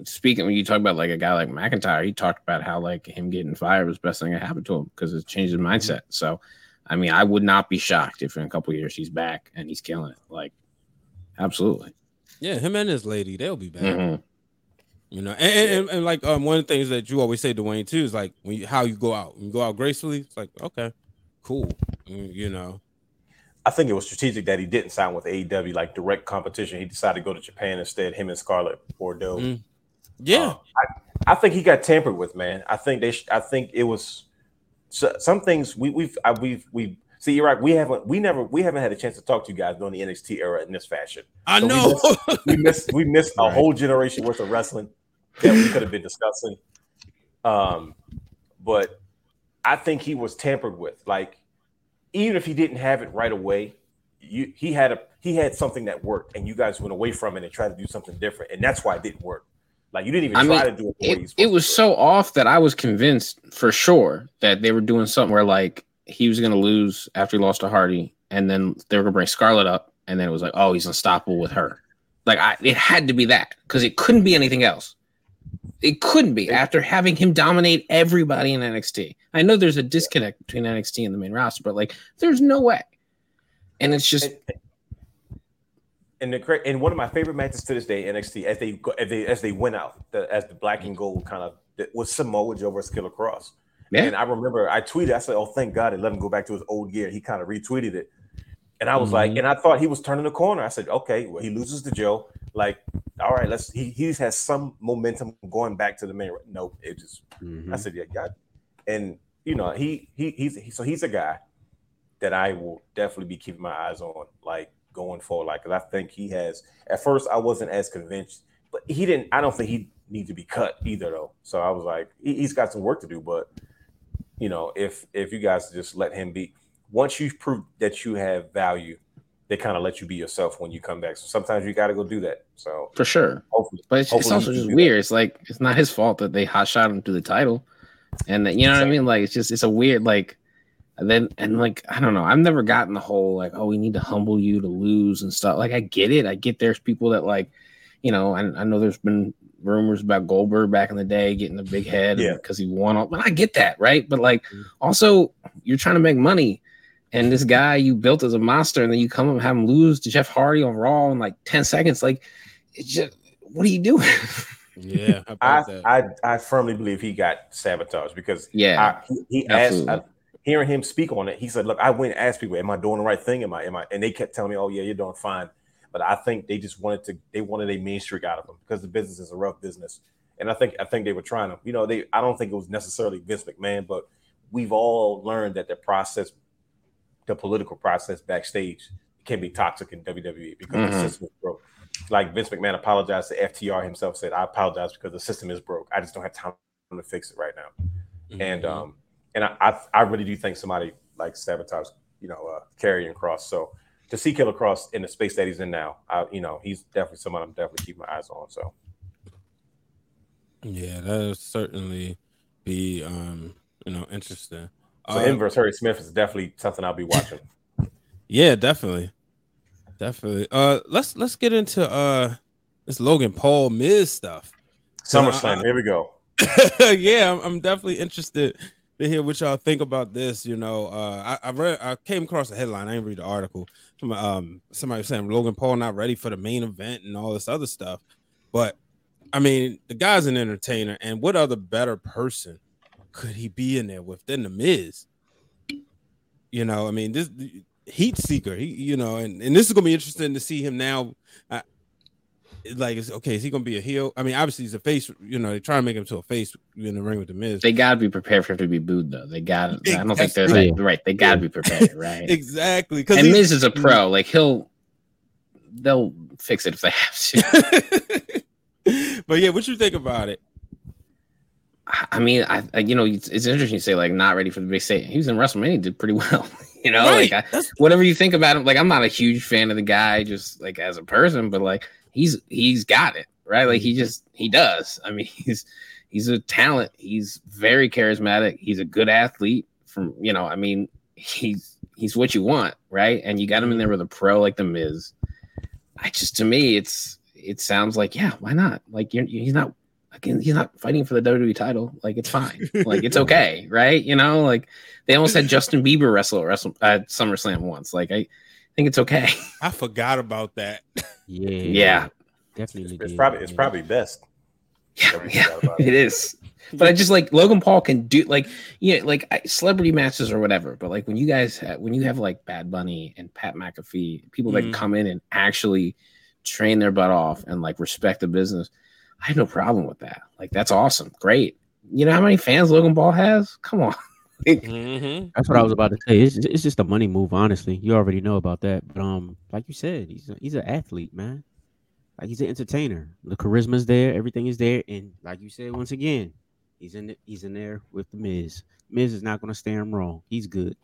speaking when you talk about like a guy like McIntyre, he talked about how like him getting fired was the best thing that happened to him because it changed his mindset. So, I mean, I would not be shocked if in a couple years he's back and he's killing it. Like, absolutely. Yeah, him and his lady, they'll be back. Mhm. You know, and, and, and, and like um one of the things that you always say, Dwayne, too, is like when you, how you go out. When you go out gracefully, it's like okay, cool. Mm, You know, I think it was strategic that he didn't sign with AEW like direct competition. He decided to go to Japan instead. Him and Scarlett Bordeaux. Mm. Yeah, Uh, I, I think he got tampered with, man. I think they. Sh- I think it was so, some things we, we've I, we've we see E-Rock. We haven't we never we haven't had a chance to talk to you guys during the NXT era in this fashion. I So we know. missed- We missed we missed a Right. whole generation worth of wrestling that we could have been discussing. Um, but I think he was tampered with. Like even if he didn't have it right away, you he had a he had something that worked, and you guys went away from it and tried to do something different, and that's why it didn't work. Like you didn't even I try mean, to do it. It, it was do so off that I was convinced for sure that they were doing something where like he was going to lose after he lost to Hardy, and then they were going to bring Scarlett up, and then it was like, oh, he's unstoppable with her. Like I, it had to be that because it couldn't be anything else. It couldn't be after having him dominate everybody in NXT. I know there's a disconnect between NXT and the main roster, but like, there's no way. And it's just and the and one of my favorite matches to this day, NXT, as they as they as they went out, the, as the black and gold kind of was Samoa Joe versus Killer Kross. Yeah. And I remember I tweeted, I said, "Oh, thank God they let him go back to his old gear." He kind of retweeted it, and I was like, Mm-hmm. and I thought he was turning the corner. I said, "Okay, well, he loses to Joe. Like, all right, let's." He he has some momentum going back to the main. No, it just Mhm. I said, yeah, God. And you know, he he he's he, so he's a guy that I will definitely be keeping my eyes on, like going forward. Like, 'cause I think he has. At first, I wasn't as convinced, but he didn't. I don't think he need to be cut either, though. So I was like, he, he's got some work to do. But you know, if if you guys just let him be, once you prove that you have value, they kind of let you be yourself when you come back. So sometimes you got to go do that. So for sure. hopefully, But it's, it's also just do that. weird. It's like it's not his fault that they hot shot him to the title, and that, you know what I mean. Like it's just it's a weird like, and then and like I don't know. I've never gotten the whole like oh we need to humble you to lose and stuff. Like I get it. I get there's people that like, you know, and I know there's been rumors about Goldberg back in the day getting a big head Yeah. because he won all. But I get that right. But like Mm-hmm. also you're trying to make money. And this guy you built as a monster, and then you come up and have him lose to Jeff Hardy on Raw in like 10 seconds. Like, it's just what are you doing? yeah. How I, that? I I firmly believe he got sabotaged because yeah, I, he, he asked. I, hearing him speak on it. He said, "Look, I went and asked people, am I doing the right thing? Am I? Am I?" And they kept telling me, "Oh yeah, you're doing fine." But I think they just wanted to they wanted a mean streak out of him because the business is a rough business, and I think I think they were trying to. You know, they I don't think it was necessarily Vince McMahon, but we've all learned that the process, the political process backstage, can be toxic in WWE because Mhm. the system is broke. Like Vince McMahon apologized to FTR himself, said, "I apologize because the system is broke. I just don't have time to fix it right now." and Mhm. um and I, I I really do think somebody like sabotage you know uh Karrion Kross so to see Killer Kross in the space that he's in now I you know he's definitely someone I'm definitely keeping my eyes on so yeah, that'll certainly be um, you know, interesting. so Uh, him versus Harry Smith is definitely something I'll be watching Yeah, definitely. Definitely. Uh let's let's get into uh this Logan Paul Miz stuff. SummerSlam here we go yeah, I'm, I'm definitely interested to hear what y'all think about this. You know, uh I, I read I came across a headline, I didn't read the article. From um somebody was saying Logan Paul not ready for the main event and all this other stuff. But I mean, the guy's an entertainer, and what other better person could he be in there with than the Miz? You know, I mean, this heat seeker, he, you know, and, and this is gonna be interesting to see him now. Uh, like, it's okay, is he gonna be a heel? I mean, obviously he's a face, you know, they try to make him to a face in the ring with the Miz. they got to be prepared for him to be booed, though. They gotta I don't think there's Exactly. like, right. They got to be prepared, right? exactly, and Miz is a pro. Mm. Like he'll, they'll fix it if they have to. but yeah, what you think about it? I- mean, I, I you know, it's, it's interesting to say like not ready for the big stage. He was in WrestleMania, did pretty well. you know, Right, like I, whatever you think about him, like I'm not a huge fan of the guy, just like as a person, but like he's he's got it right. Like he mm-hmm. just he does. I mean, he's he's a talent. He's very charismatic. He's a good athlete. From you know, I mean, he's he's what you want, right? And you got him in there mm-hmm. with a pro like the Miz. I just to me, it's it sounds like yeah, why not? Like you're, he's not again, he's not fighting for the WWE title. Like it's fine. like it's okay, right? You know, like they almost had Justin Bieber wrestle at Wrestle at SummerSlam once. Like I think it's okay. I forgot about that. Yeah, yeah, definitely. It's did, probably it's yeah. probably best. yeah, yeah forgot it is. But I just like Logan Paul can do like yeah, like I, celebrity matches or whatever. But like when you guys have, when you have like Bad Bunny and Pat McAfee, people that Mhm. come in and actually train their butt off and like respect the business, I have no problem with that. Like that's awesome, great. You know how many fans Logan Paul has? Come on. Mhm. That's what I was about to say. It's, it's just a money move, honestly. You already know about that. But um, like you said, he's a, he's an athlete, man. Like he's an entertainer. The charisma's there, everything is there, and like you said, once again, he's in it, he's in there with the Miz. Miz is not gonna stand him wrong. He's good.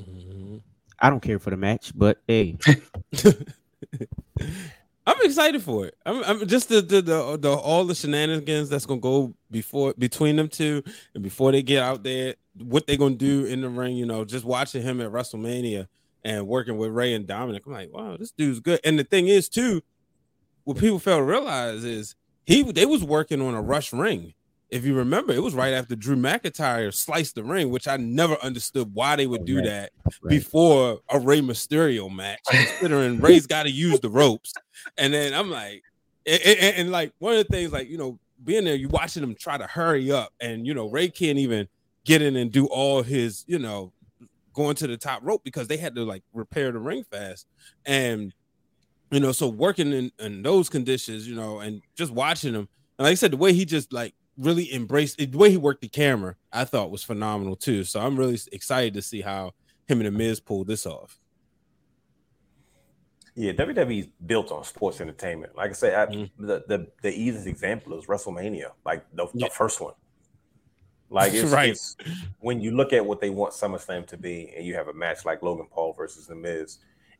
Mhm. I don't care for the match, but hey, I'm excited for it. I'm, I'm just the, the the the all the shenanigans that's gonna go before between them two and before they get out there, what they're gonna do in the ring. You know, just watching him at WrestleMania and working with Rey and Dominic. I'm like, wow, this dude's good. And the thing is, too, what people fail to realize is he they was working on a rush ring. If you remember, it was right after Drew McIntyre sliced the ring, which I never understood why they would oh, do Right. that Right. before a Rey Mysterio match, considering Rey's got to use the ropes. And then I'm like, and, and- and, like one of the things, like you know, being there, you watching them try to hurry up, and you know, Rey can't even get in and do all his, you know, going to the top rope because they had to like repair the ring fast, and you know, so working in, in those conditions, you know, and just watching him, and like I said, the way he just like really embraced the way he worked the camera, I thought was phenomenal too. So I'm really excited to see how him and the Miz pulled this off. Yeah, WWE's built on sports entertainment. Like I said, I, Mhm. the, the the easiest example is WrestleMania, like the, Yeah. the first one. Like it's, Right. it's when you look at what they want SummerSlam to be, and you have a match like Logan Paul versus The Miz.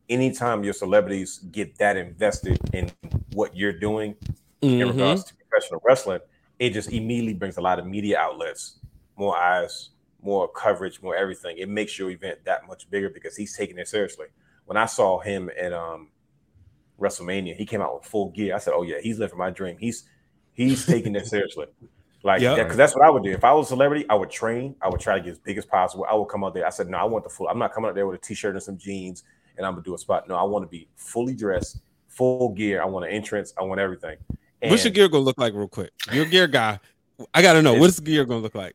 Anytime your celebrities get that invested in what you're doing in Mhm. regards to professional wrestling, it just immediately brings a lot of media outlets, more eyes, more coverage, more everything. It makes your event that much bigger because he's taking it seriously. When I saw him at um, WrestleMania, he came out with full gear. I said, "Oh yeah, he's living my dream. He's he's taking it seriously." Like, Yeah. because that's what I would do. If I was a celebrity, I would train. I would try to get as big as possible. I would come out there. I said, "No, I want the full. I'm not coming out there with a t-shirt and some jeans, and I'm gonna do a spot. No, I want to be fully dressed, full gear. I want an entrance. I want everything." What's your gear gonna look like, real quick? Your gear guy. I gotta know what's the gear gonna look like.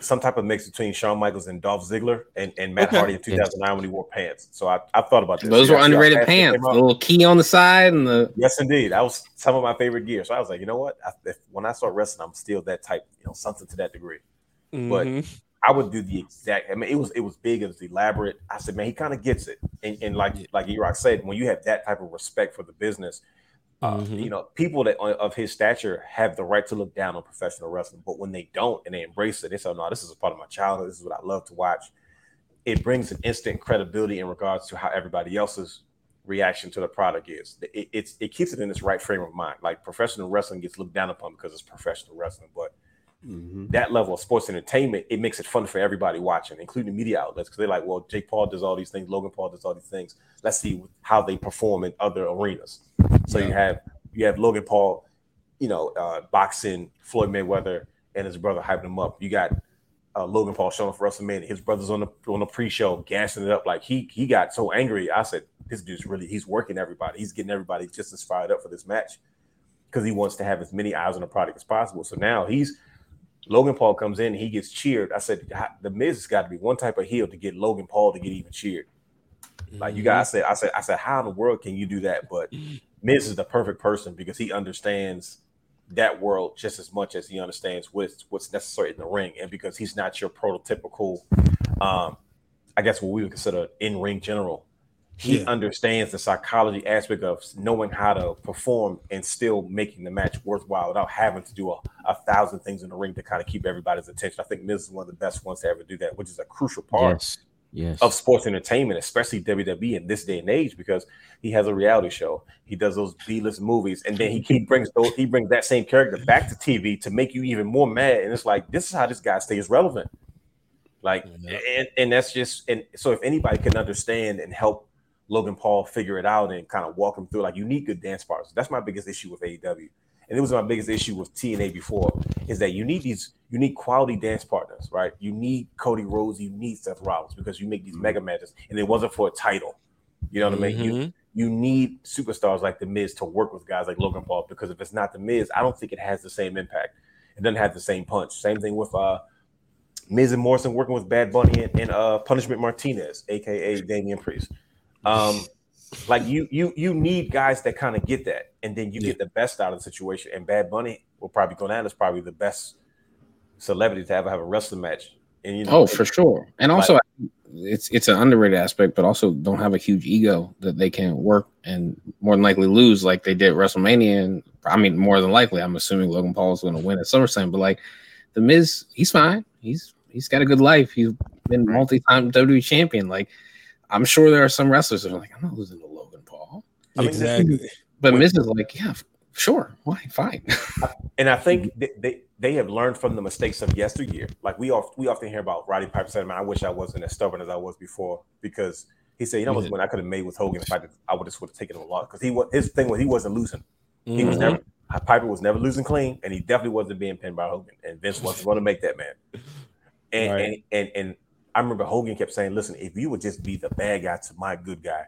some type of mix between Shawn Michaels and Dolph Ziggler and, and Matt Okay. Hardy in 2009 when he wore pants. So I, I thought about this. Those were guys see how underrated pants. came The little key on the side and the Yes, indeed. That was some of my favorite gear. So I was like, you know what? I, if, when I start wrestling, I'm still that type, you know, something to that degree. But- Mhm. I would do the exact. I mean, it was it was big, it was elaborate. I said, man, he kind of gets it. And, and like like E-Rock said, when you have that type of respect for the business, uh, Mhm. you know, people that of his stature have the right to look down on professional wrestling. But when they don't and they embrace it, they say, no, this is a part of my childhood. This is what I love to watch. It brings an instant credibility in regards to how everybody else's reaction to the product is. It, it's it keeps it in its right frame of mind. Like professional wrestling gets looked down upon because it's professional wrestling, but Mhm. that level of sports entertainment, it makes it fun for everybody watching, including media outlets, because they're like, well, Jake Paul does all these things, Logan Paul does all these things. Let's see how they perform in other arenas. So you have you have Logan Paul, you know, uh, boxing Floyd Mayweather and his brother hyping him up. You got uh, Logan Paul showing up for WrestleMania. His brother's on the on the pre-show, gassing it up. Like he he got so angry. I said, this dude's really he's working everybody. He's getting everybody just as fired up for this match because he wants to have as many eyes on the product as possible. So now he's Logan Paul comes in, he gets cheered. I said, the Miz has got to be one type of heel to get Logan Paul to get even cheered. Like you Mm-hmm. guys said, I said, I said, how in the world can you do that? But Miz is the perfect person because he understands that world just as much as he understands what's what's necessary in the ring, and because he's not your prototypical, um, I guess what we would consider in ring general. He Yeah. understands the psychology aspect of knowing how to perform and still making the match worthwhile without having to do a, a thousand things in the ring to kind of keep everybody's attention. I think Miz is one of the best ones to ever do that, which is a crucial part Yes. Yes. of sports entertainment, especially WWE in this day and age, because he has a reality show. He does those B-list movies, and then he, he brings those, he brings that same character back to TV to make you even more mad. And it's like this is how this guy stays relevant. Like, Yeah. and, and that's just and so if anybody can understand and help Logan Paul figure it out and kind of walk him through, like you need good dance partners. That's my biggest issue with AEW. and it was my biggest issue with TNA before, is that you need these you need quality dance partners, right? You need Cody Rhodes, you need Seth Rollins because you make these mega matches, and it wasn't for a title. You know what I mean? You Mhm. you need superstars like the Miz to work with guys like Logan Paul because if it's not the Miz, I don't think it has the same impact. It doesn't have the same punch. Same thing with uh Miz and Morrison working with Bad Bunny and, and uh Punishment Martinez, aka Damian Priest. Um like you you you need guys that kind of get that, and then you Yeah. get the best out of the situation. And Bad Bunny will probably go down as probably the best celebrity to ever have a wrestling match. And you know, Oh, for sure. And also, it's it's an underrated aspect, but also don't have a huge ego that they can work and more than likely lose like they did at WrestleMania. And I mean, more than likely, I'm assuming Logan Paul is going to win at SummerSlam. But like the Miz, he's fine. He's he's got a good life. He's been multi-time WWE champion. Like I'm sure there are some wrestlers that are like, I'm not losing to Logan Paul. I mean, exactly. But Wait. Miz is like, yeah, sure, why, fine. And I think they, they they have learned from the mistakes of yesteryear. Like we oft, we often hear about Roddy Piper saying, "Man, I wish I wasn't as stubborn as I was before," because he said, "You know what? Yeah. When I could have made with Hogan, if I did, I would just would have taken a lot." Because he was his thing was he wasn't losing. He was Mhm. never Piper was never losing clean, and he definitely wasn't being pinned by Hogan. And Vince wasn't going to make that man. And, Right. and and and I remember Hogan kept saying, "Listen, if you would just be the bad guy to my good guy."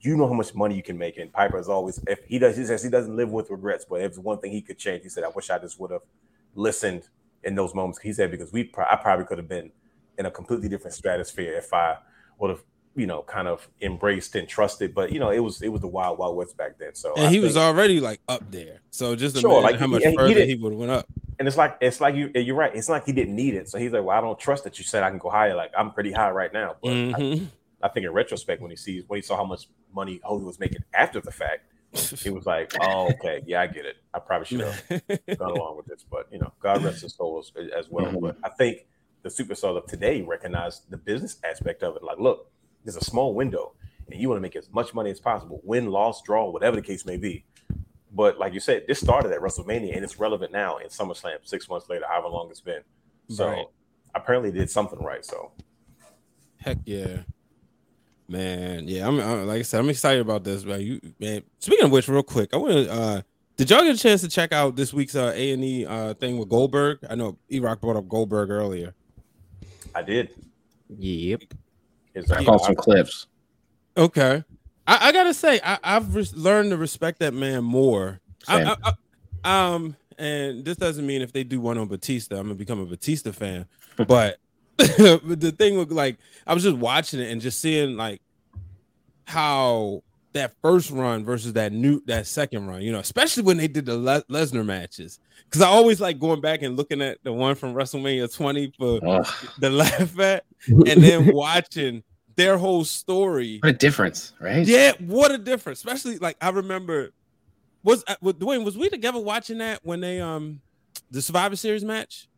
You know how much money you can make, and Piper is always. If he does, he says he doesn't live with regrets. But if one thing he could change, he said, "I wish I just would have listened in those moments." He said because we, I probably could have been in a completely different stratosphere if I would have, you know, kind of embraced and trusted. But you know, it was it was the wild wild west back then. So And I he was already like up there. So just Sure, imagine like, how much he- he further did- he would have went up. and it's like it's like you you're right. It's like he didn't need it. So he's like, well, I don't trust that you said I can go higher. Like I'm pretty high right now. But I, Mhm. I think in retrospect, when he sees when he saw how much money Hogan was making after the fact, he was like, oh, okay, yeah, I get it. I probably should have gone along with this. But you know, God rest his soul as, as well. Mhm. But I think the superstars of today recognize the business aspect of it. Like, look, there's a small window, and you want to make as much money as possible, win, loss, draw, whatever the case may be. But like you said, this started at WrestleMania, and it's relevant now in SummerSlam six months later, however long it's been. So Right. apparently, did something right. So Heck yeah. Man, yeah, I'm, i like I said, I'm excited about this, man. You man. Speaking of which, real quick, I want to uh did y'all get a chance to check out this week's uh A and E uh thing with Goldberg? I know E Rock brought up Goldberg earlier. I did. Yep. Is I caught some clips. Okay. I, I gotta say, I, I've res- learned to respect that man more. I, Same. I, I, um, and this doesn't mean if they do one on Batista, I'm gonna become a Batista fan. but but the thing with like, I was just watching it and just seeing like how that first run versus that new that second run, you know, especially when they did the Le- Lesnar matches. Because I always like going back and looking at the one from WrestleMania 20 for Ugh, the laugh at, and then watching their whole story. what a difference, right? Yeah, what a difference. Especially like I remember was uh, with Dwayne, was we together watching that when they um the Survivor Series match?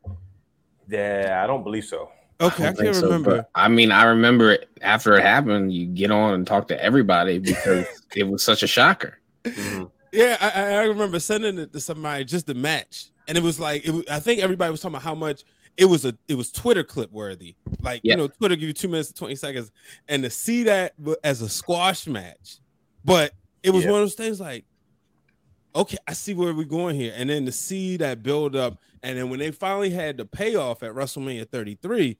Yeah, I don't believe so. Okay, I, don't can't so, remember. but, I mean, I remember it after it happened. You get on and talk to everybody because it was such a shocker. Mhm. Yeah, I, I remember sending it to somebody just the match, and it was like it was, I think everybody was talking about how much it was a it was Twitter clip worthy. Like Yeah. you know, Twitter give you two minutes and twenty seconds, and to see that as a squash match, but it was Yeah. one of those things like, okay, I see where we're going here, and then to see that build up, and then when they finally had the payoff at WrestleMania thirty three.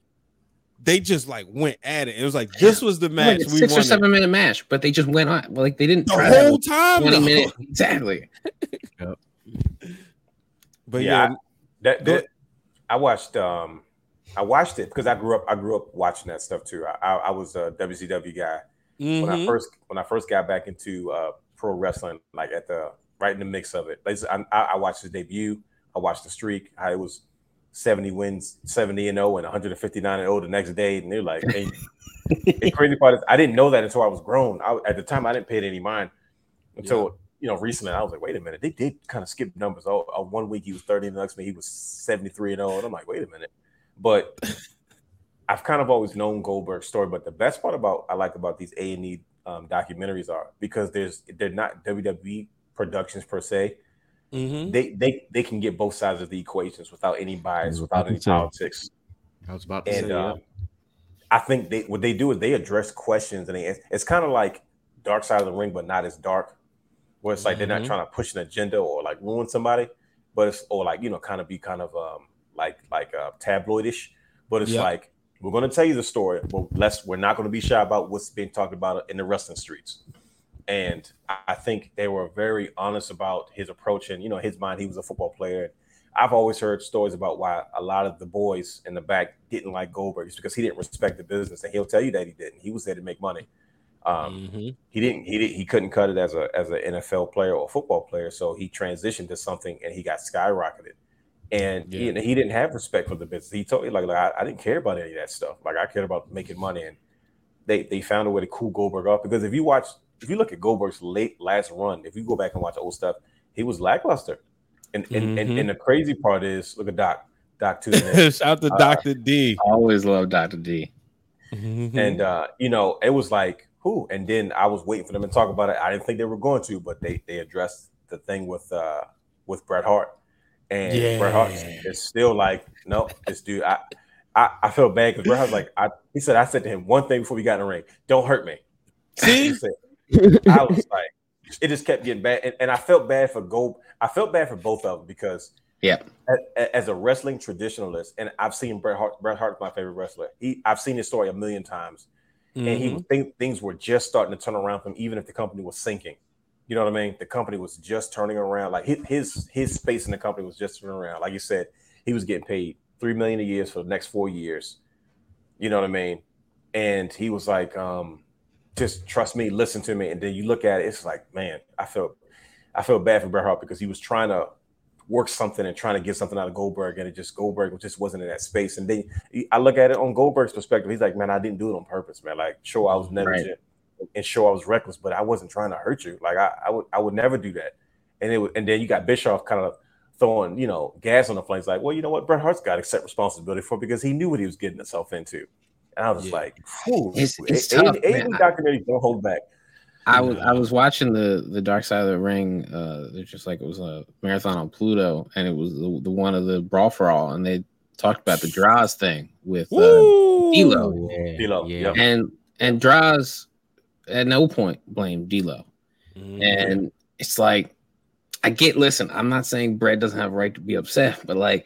They just like went at it. It was like this was the Like match a we six or wanted seven minute match, but they just went on. Like they didn't the try whole time. twenty though. minute exactly. But Yeah, yeah, That, that I watched. Um, I watched it because I grew up. I grew up watching that stuff too. I, I, I was a WCW guy when I mhm. first when I first got back into uh, pro wrestling, like at the right in the mix of it. Like, I, I I watched his debut. I watched the streak. How it was seventy wins, seventy and zero, and one hundred and fifty nine and zero the next day. And they're like, and the crazy part is, I didn't know that until I was grown. I, at the time, I didn't pay it any mind until you know recently. I was like, wait a minute, they did kind of skip numbers. Oh, uh, one week he was thirty, the next week he was seventy three and zero, and I'm like, wait a minute. But I've kind of always known Goldberg's story. But the best part about I like about these A and E um, documentaries are because there's they're not WWE productions per se. Mhm. They they they can get both sides of the equations without any bias, without any say. politics. I was about to And say, yeah. um, I think they what they do is they address questions, and they, it's kind of like Dark Side of the Ring, but not as dark. where it's like they're not Mhm. trying to push an agenda or like ruin somebody, but it's or like you know kind of be kind of um like like uh, tabloidish, but it's Yeah. like we're going to tell you the story, but let's we're not going to be shy about what's being talked about in the wrestling streets. And I think they were very honest about his approach and you know his mind. He was a football player. I've always heard stories about why a lot of the boys in the back didn't like Goldberg. It's because he didn't respect the business, and he'll tell you that he didn't. He was there to make money. Um, Mhm. he didn't he did, he couldn't cut it as a as an NFL player or football player, so he transitioned to something and he got skyrocketed. And he, he didn't have respect for the business. He told me like, like I, I didn't care about any of that stuff. Like I cared about making money, and they they found a way to cool Goldberg off because if you watch if you look at Goldberg's late last run, if you go back and watch old stuff, he was lackluster. And and, and, Mhm. and the crazy part is look at Doc Doc too. man. Shout out to Uh, Dr. D. I always love Dr. D. Mhm. and uh, you know, it was like who? And then I was waiting for them to talk about it. I didn't think they were going to, but they they addressed the thing with uh with Bret Hart, and Bret Hart Yeah. is still like, no, this dude. I I, I felt bad because Bret Hart's like, I he said I said to him one thing before we got in the ring, don't hurt me. See? He said, I was like, it just kept getting bad, and, and I felt bad for go. I felt bad for both of them because Yeah. a- a- as a wrestling traditionalist, and I've seen Bret Hart. Bret Hart's my favorite wrestler. He, I've seen his story a million times, and he Mhm. think things were just starting to turn around for him, even if the company was sinking. You know what I mean? The company was just turning around. Like his his, his space in the company was just turning around. Like you said, he was getting paid three million a year for the next four years. You know what I mean? And he was like, um, just trust me, listen to me. And then you look at it, it's like, man, I felt I felt bad for Bret Hart because he was trying to work something and trying to get something out of Goldberg, and it just Goldberg just wasn't in that space. And then I look at it on Goldberg's perspective. He's like, man, I didn't do it on purpose, man. Like, sure, I was negligent and sure I was reckless, but I wasn't trying to hurt you. Like, I, I would I would never do that. And it and then you got Bischoff kind of throwing you know gas on the flames, like, well, you know what, Bret Hart's got to accept responsibility for because he knew what he was getting himself into. And I was Yeah. like, It's- it's A- A- tough, A- man. documentaries don't hold back. I was I was watching the the Dark Side of the Ring. Uh, it's just like it was a marathon on Pluto, and it was the, the one of the brawl for all, and they talked about the Droz thing with uh, Woo! D'Lo, Yeah, D'Lo, yeah. and and Droz at no point blamed D'Lo, Mhm. and it's like I get. Listen, I'm not saying Bret doesn't have a right to be upset, but like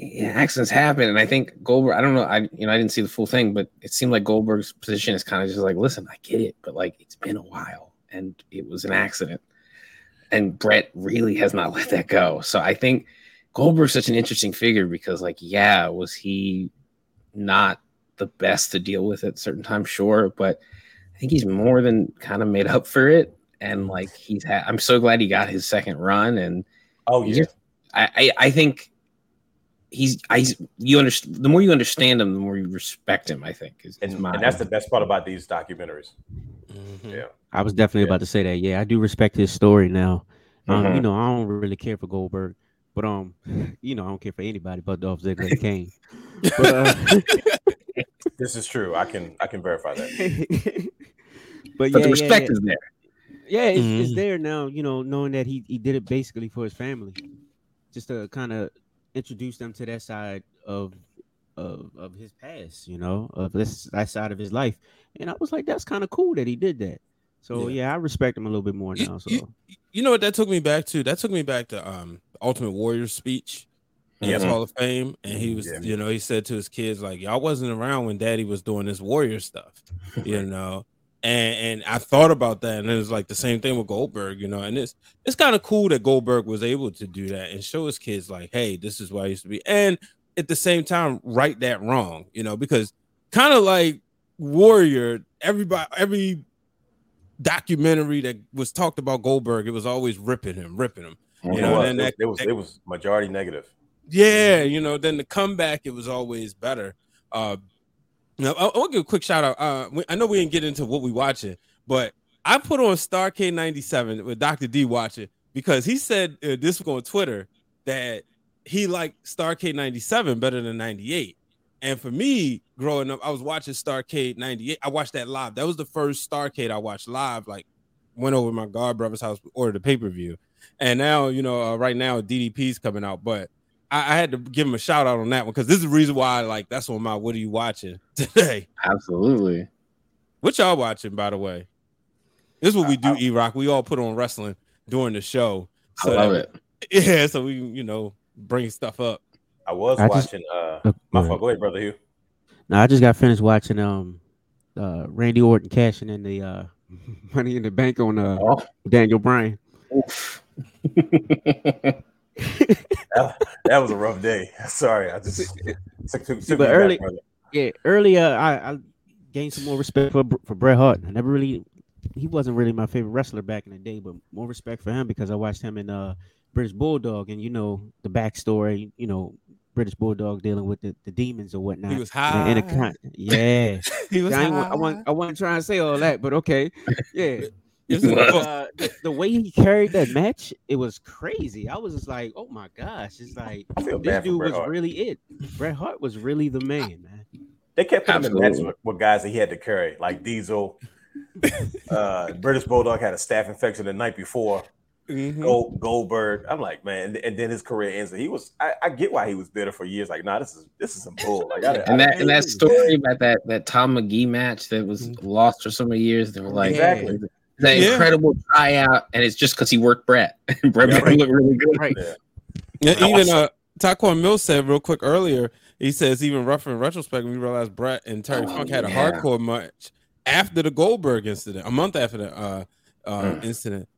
yeah, accidents happen, and I think Goldberg. I don't know. I you know I didn't see the full thing, but it seemed like Goldberg's position is kind of just like, listen, I get it, but like it's been a while, and it was an accident, and Bret really has not let that go. So I think Goldberg's such an interesting figure because, like, yeah, was he not the best to deal with at certain times? Sure, but I think he's more than kind of made up for it. And like he's had, I'm so glad he got his second run. And Oh yeah, I, I, I think he's, I, you understand. The more you understand him, the more you respect him. I think is, and, is my. and that's the best part about these documentaries. Mhm. Yeah. I was definitely Yeah. about to say that. Yeah, I do respect his story now. Um, Mhm. You know, I don't really care for Goldberg, but um, you know, I don't care for anybody but Dolph Ziggler and Kane. But, uh, This is true. I can I can verify that. but but yeah, the respect yeah, is there. yeah, it's, it's Mhm. there now. You know, knowing that he he did it basically for his family, just to kind of introduce them to that side of of of his past. You know, of this that side of his life, and I was like, that's kind of cool that he did that. So Yeah. yeah, I respect him a little bit more You- now. So you- You know what that took me back to? That took me back to um Ultimate Warrior speech in Yes. his Hall of Fame. And he was, Yeah. you know, he said to his kids, like, y'all wasn't around when daddy was doing this warrior stuff, you know. And and I thought about that, and it was like the same thing with Goldberg, you know. And it's it's kind of cool that Goldberg was able to do that and show his kids, like, hey, this is what I used to be. And at the same time, right that wrong, you know, because kind of like Warrior, everybody, every documentary that was talked about Goldberg, it was always ripping him, ripping him. You it, know, was, it, that- it was it was majority negative. Yeah, you know, then the comeback, it was always better. Uh, now, I, I want to give a quick shout out. Uh, we- I know we didn't get into what we watching, but I put on Starcade 97 with Dr. D watching because he said uh, this on Twitter that he liked Starcade 97 better than 98. And for me, growing up, I was watching Starcade 98. I watched that live. That was the first Starcade I watched live. Like, went over my god brother's house, ordered a pay per view. And now, you know, uh, right now DDP's coming out, but I, I had to give him a shout out on that one because this is the reason why, I like, that's on my what are you watching today? Absolutely. What y'all watching, by the way? This is what we do, E Rock. We all put on wrestling. during the show. I love it. Yeah, so we you know bring stuff up. I was I just- watching. uh Oh, My go fault. Go ahead, brother Hugh. No, I just got finished watching um uh Randy Orton cashing in the uh money in the bank on uh Oh. Daniel Bryan. Oof. That, that was a rough day. Sorry, I just took, took, took But me back, early- Yeah, earlier I, I gained some more respect for for Bret Hart. I never really he wasn't really my favorite wrestler back in the day, but more respect for him because I watched him in uh British Bulldog and you know the backstory, you know, British Bulldog dealing with the, the demons or whatnot. He was high. and it kind- yeah. he was I, high. I wasn't I wasn't trying to say all that, but okay. Yeah. It was What? uh, the, the way he carried that match, it was crazy. I was just like, oh my gosh, it's like this dude was Hart. really it. Bret Hart was really the man, man. They kept putting him in matches with, with guys that he had to carry, like Diesel. uh, British Bulldog had a staph infection the night before. Mhm. Gold, Goldberg. I'm like, man, and then his career ends. He was, I, I get why he was bitter for years. Like, nah, this is this is some bull. Like, I, And I- that and that story about that that Tom Magee match that was lost for so many years, they were like Exactly. That Yeah. incredible tryout, and it's just because he worked Bret. And Bret Yeah, made him right. look really good. Right. Yeah, Awesome. even uh, Taquan Mills said real quick earlier. He says even rough in retrospect, we realized Bret and Terry Oh, Funk had a hardcore match after the Goldberg incident, a month after the uh, uh, Mm. incident.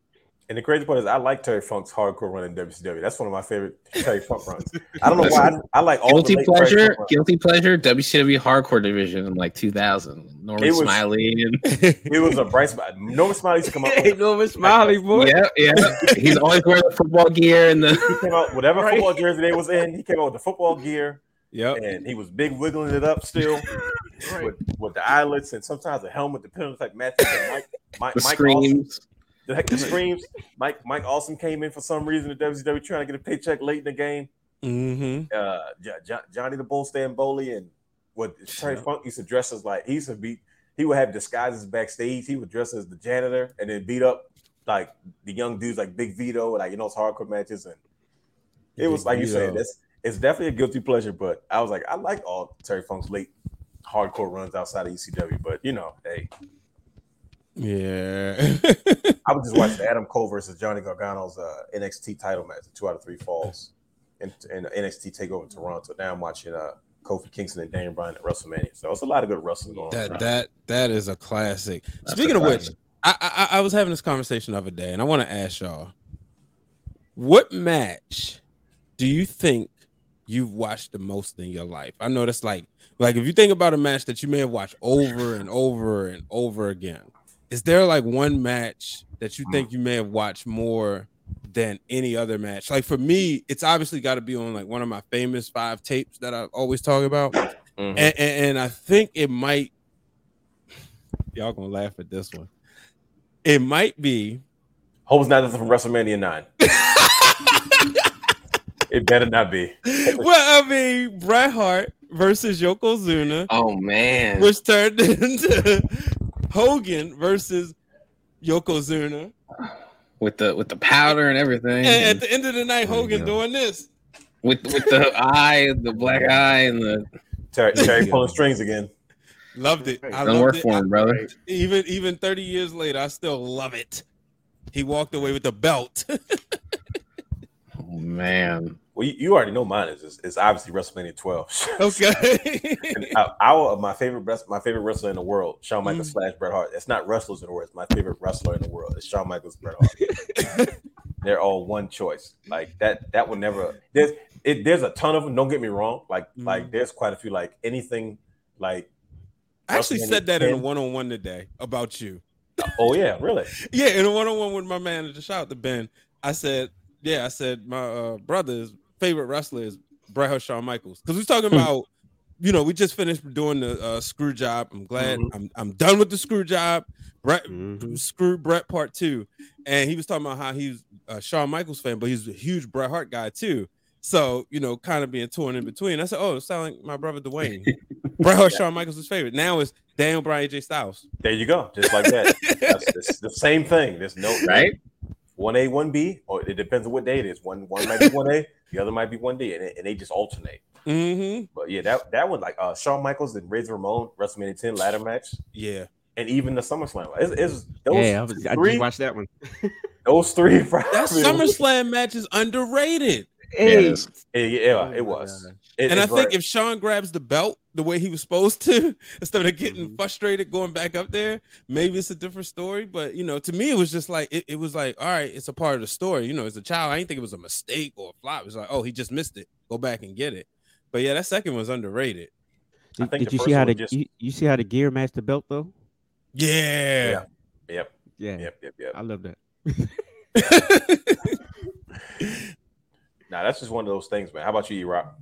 And the crazy part is, I like Terry Funk's hardcore run in WCW. That's one of my favorite Terry Funk runs. I don't know why. I, I like all guilty the pleasure. Guilty pleasure, WCW hardcore division in like 2000. Norman was- Smiley and It was a bright spot. Norman Smiley used to come out. Hey, Norman Smiley, boy. yeah, yeah. He's always wearing the football gear and the He came out whatever Right. football jersey they was in. He came out with the football gear, yep. and he was big wiggling it up still with, with the eyelets and sometimes a helmet, depending on like Matthew and Mike. Mike, the Mike Awesome, screams. the, heck the screams. Mike Mike Awesome came in for some reason to WCW trying to get a paycheck late in the game. hmm Uh, Jo- Johnny the Bull Stamboli and what Terry Funk used to dress as like he used to be. He would have disguises backstage. He would dress as the janitor and then beat up like the young dudes like Big Vito, like you know, it's hardcore matches and it was Big like you said, Vito. that's it's definitely a guilty pleasure. But I was like, I like all Terry Funk's late hardcore runs outside of ECW. But you know, hey, Yeah. I was just watching Adam Cole versus Johnny Gargano's uh, NXT title match, two out of three falls, and, in NXT Takeover Toronto. Now I'm watching uh, Kofi Kingston and Daniel Bryan at WrestleMania. So it's a lot of good wrestling going on. that that that is a classic. That's Speaking a of which. I, I I was having this conversation the other day, and I want to ask y'all, what match do you think you've watched the most in your life? I know that's like like if you think about a match that you may have watched over and over and over again, is there like one match that you think you may have watched more than any other match? Like for me, it's obviously got to be on like one of my famous five tapes that I always talk about, Mhm. and, and, and I think it might. Y'all gonna laugh at this one. It might be Hope it's not nothing from WrestleMania 9. it better not be. well, I mean, Bret Hart versus Yokozuna, Oh man. which turned into Hogan versus Yokozuna. with the with the powder and everything. And at the end of the night, Hogan go. doing this. with with the eye, the black eye, and the Terry, Terry pulling strings again. Loved it. I don't loved work it. for him, brother. Even even 30 years later, I still love it. He walked away with the belt. Oh man. Well, you, you already know mine is is, is obviously WrestleMania 12. okay. Our- my favorite my favorite wrestler in the world, Shawn Michaels Mm. slash Bret Hart. It's not wrestlers in the world. It's my favorite wrestler in the world. It's Shawn Michaels, Bret Hart. They're all one choice. Like that. That would never. There's it. There's a ton of them. Don't get me wrong. Like Mm. like there's quite a few. Like anything. Like I actually said that in a one-on-one today about you. oh yeah, really. Yeah, in a one-on-one with my manager, shout out to Ben. I said, yeah, I said my uh, brother's favorite wrestler is Bret Hart, Shawn Michaels, because we was talking about, you know, we just finished doing the uh, screw job. I'm glad Mhm. I'm I'm done with the screw job. Bret Mhm. screw Bret part two, and he was talking about how he's a Shawn Michaels fan, but he's a huge Bret Hart guy too. So you know, kind of being torn in between. I said, oh, it sounds like my brother Dwayne. Bret Hart, Shawn Michaels' his favorite. Now it's Daniel Bryan, AJ Styles. There you go. Just like that. That's, that's the same thing. There's no Right? One A, one B, or it depends on what day it is. One one might be one A, the other might be one day, and, and they just alternate. hmm But yeah, that that one like uh Shawn Michaels and Razor Ramon WrestleMania 10 ladder match, Yeah. and even the SummerSlam. It's, it's those yeah, I, was, I just watched that one. those three. That probably- SummerSlam match is underrated. Hey, Yes. Yeah, yeah, it was. It- And I think great. if Shawn grabs the belt the way he was supposed to, instead of getting Mm-hmm. frustrated going back up there, maybe it's a different story. But you know, to me, it was just like it, it was like, all right, it's a part of the story. You know, as a child, I didn't think it was a mistake or a flop. It was like, oh, he just missed it. Go back and get it. But yeah, that second was underrated. Did, did you see how the just- you, you see how the gear matched the belt though? Yeah. Yep, Yeah, yep, yep, yep. I love that. Now that's just one of those things, man. How about you, E-Rock?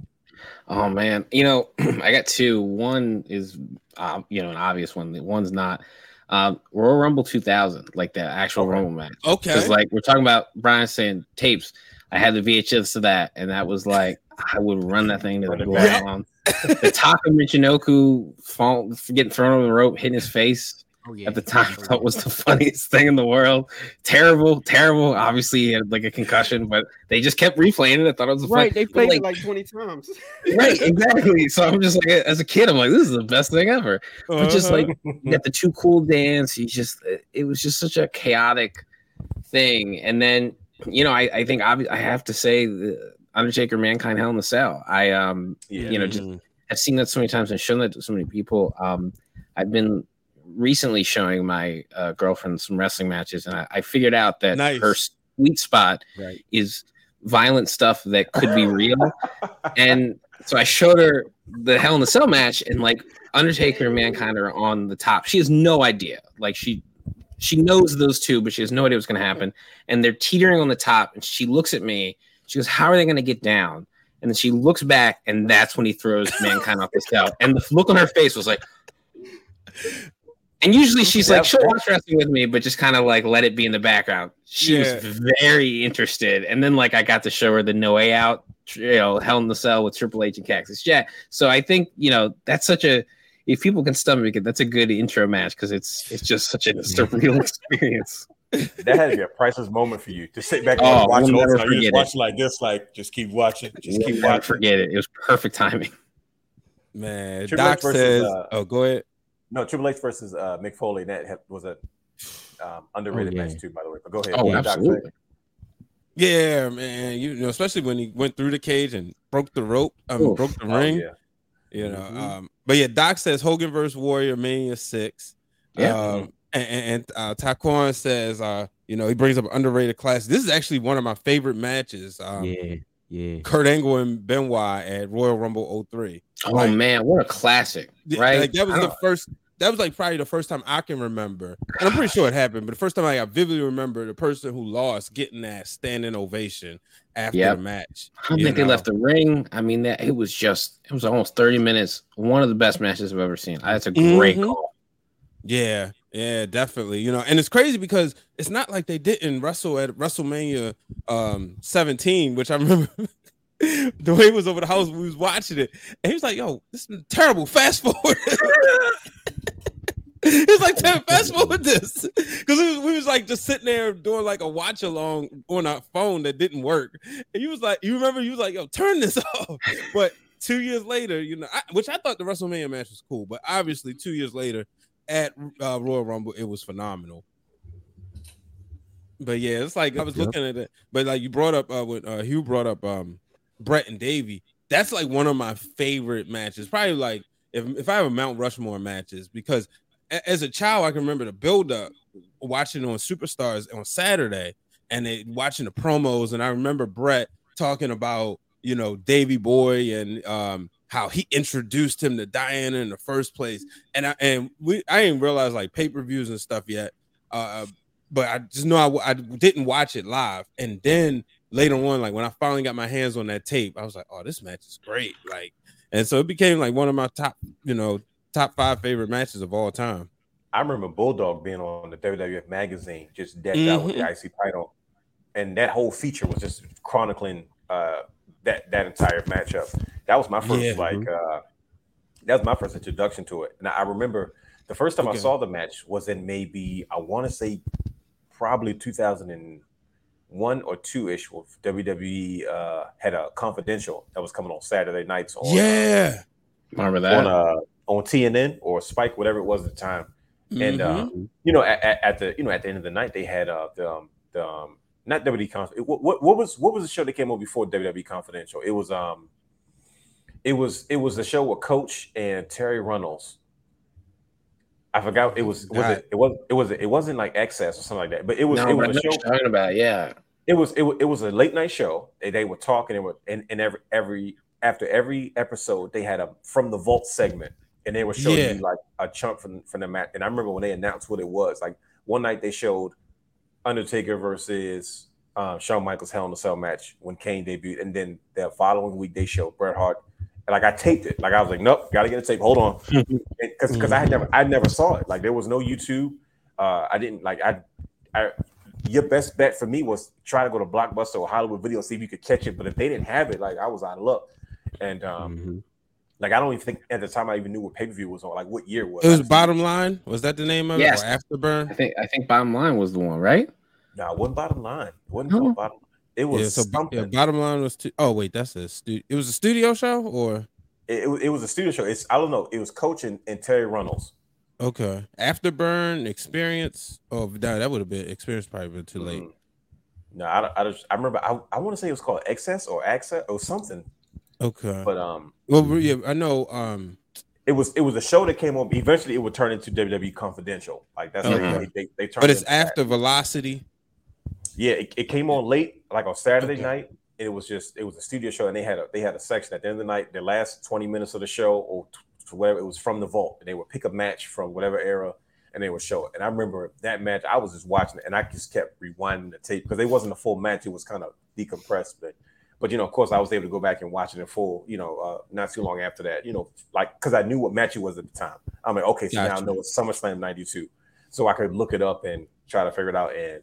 Oh man, you know, I got two. One is, um, you know, an obvious one. One's not. Um, Royal Rumble 2000, like the actual Okay. Rumble match. Okay. Because like we're talking about Brian saying tapes. I had the VHS of that, and that was like I would run that thing to the Run it ground. the Taka Michinoku fall, getting thrown over the rope, hitting his face Oh yeah. at the time I thought was the funniest thing in the world. Terrible, terrible. Obviously, he had like a concussion, but they just kept replaying it. I thought it was right. fun. They played like, it like twenty times. right, exactly. So I'm just like, as a kid, I'm like, this is the best thing ever. But just Uh-huh. like you got the two cool dance, you just it was just such a chaotic thing. And then you know, I, I think obvi- I have to say the Undertaker, Mankind, Hell in the Cell. I um Yeah. you know just. I've seen that so many times and shown that to so many people. Um, I've been recently showing my uh, girlfriend some wrestling matches, and I, I figured out that Nice. her sweet spot Right. is violent stuff that could be real. and so I showed her the Hell in the Cell match, and like Undertaker and Mankind are on the top. She has no idea. Like she she knows those two, but she has no idea what's going to happen. And they're teetering on the top, and she looks at me. She goes, "How are they going to get down?" And then she looks back, and that's when he throws Mankind off the cell. And the look on her face was like. And usually she's like, she'll watch wrestling with me, but just kind of like let it be in the background. She Yeah. was very interested. And then like I got to show her the No Way Out, you know, Hell in the Cell with Triple H and Cactus Jack. So I think you know that's such a if people can stomach it, that's a good intro match because it's it's just such a surreal experience. that had to be a priceless moment for you to sit back and Oh, watch we'll it. never all the. You forget just it. watch it like this, like just keep watching, just We'll keep watching. forget it. It was perfect timing. Man, Triple Doc versus, says, uh, "Oh, go ahead." No, Triple H versus uh, Mick Foley. That was a um, underrated Oh, yeah. match too, by the way. But go ahead. Oh, What did Doc say? absolutely. Yeah, man. You know, especially when he went through the cage and broke the rope, um, Oof. broke the Oh, ring. yeah. You know, Mhm. um, but yeah, Doc says Hogan versus Warrior Mania six. Yeah. Um, and, and, and uh, Taquan says, uh, you know, he brings up underrated class. This is actually one of my favorite matches. Um, yeah. Yeah. Kurt Angle and Benoit at Royal Rumble 03. Oh Like- man, what a classic! Right? Like that was the first. That was like probably the first time I can remember, and I'm pretty sure it happened. But the first time I, I vividly remember the person who lost getting that standing ovation after Yep. the match. I think they left the ring. I mean, that it was just it was almost 30 minutes. One of the best matches I've ever seen. That's a great Mhm. call. Yeah, yeah, definitely. You know, and it's crazy because it's not like they didn't wrestle at WrestleMania um 17, which I remember the way it was over the house, we was watching it, and he was like, "Yo, this is terrible." Fast forward. He's like, "Damn, fast forward this," because we, was- we was like just sitting there doing like a watch along on our phone that didn't work, and he was like, "You remember?" You was like, "Yo, turn this off," but two years later, you know, I, which I thought the WrestleMania match was cool, but obviously two years later at uh, Royal Rumble, it was phenomenal. But yeah, it's like I was Yep. looking at it, but like you brought up uh, when uh, Hugh brought up um Bret and Davey. That's like one of my favorite matches. Probably like if if I have a Mount Rushmore matches because as a child I can remember the build up watching on Superstars on Saturday and watching the promos. And I remember Bret talking about you know Davy Boy and um how he introduced him to Diana in the first place. And I and we I didn't realize like pay per views and stuff yet. Uh but I just know I didn't watch it live. And then later on like when I finally got my hands on that tape I was like oh this match is great. Like and so it became like one of my top you know top five favorite matches of all time I remember Bulldog being on the WWF magazine, just decked out with the Mm-hmm. IC title, and that whole feature was just chronicling uh, that that entire matchup. That was my first Yeah. like uh, that was my first introduction to it. And I remember the first time I saw the match was in maybe I want to say probably 2001 or two ish. With WWE uh, had a confidential that was coming on Saturday nights on yeah Remember that? on uh, on TNN or Spike, whatever it was at the time. And uh, Mhm. you know, at, at, at the you know at the end of the night, they had uh, the um, the um, not WWE Confidential. What, what what was what was the show that came on before WWE Confidential? It was um, it was it was the show with Coach and Terri Runnels. I forgot it was was it it was it was it wasn't like excess or something like that, but it was no, it was a show. talking about. Yeah. It was it was, it was a late night show. They, they were talking and were and, and every every after every episode they had a from the vault segment and they were showing Yeah. you like a chunk from from the match. And I remember when they announced what it was. Like one night they showed Undertaker versus uh, Shawn Michaels Hell in a Cell match when Kane debuted, and then the following week they showed Bret Hart. And like I taped it. Like I was like, nope, gotta get a tape. Hold on, because because I had never I never saw it. Like there was no YouTube. Uh, I didn't like I I your best bet for me was try to go to Blockbuster or Hollywood Video and see if you could catch it. But if they didn't have it, like I was out of luck. And um, Mhm. Like I don't even think at the time I even knew what pay per view was on. Like what year was It was bottom line. Was that the name of Yes. it? Or Afterburn? I think I think bottom line was the one, right? No, it wasn't bottom line. It wasn't No. called bottom. It was Yeah, so something. yeah, bottom line was. Two, oh wait, that's a studio. It was a studio show, or it, it, was- it was a studio show. It's I don't know. It was coaching and Terri Runnels. okay. Afterburn experience. Oh, no, that would have been experience. Probably been too late. Mhm. No, I, don't- I, just, I remember. I, I want to say it was called Excess or Access or something. Okay. But um, well, yeah, I know. Um, it was it was a show that came on. Eventually, it would turn into WWE Confidential. Like that's Okay. like they, they, they turned. but it's into that. after Velocity. Yeah, it, it came on late, like on Saturday Okay. night. It was just it was a studio show, and they had a they had a section at the end of the night. The last twenty minutes of the show, or t- whatever it was from the vault, and they would pick a match from whatever era, and they would show it. And I remember that match. I was just watching it, and I just kept rewinding the tape because it wasn't a full match. It was kind of decompressed, but but you know, of course, I was able to go back and watch it in full. You know, uh, not too long after that. You know, like because I knew what match it was at the time. I'm like, okay, so now I know it's SummerSlam '92, so I could look it up and try to figure it out. And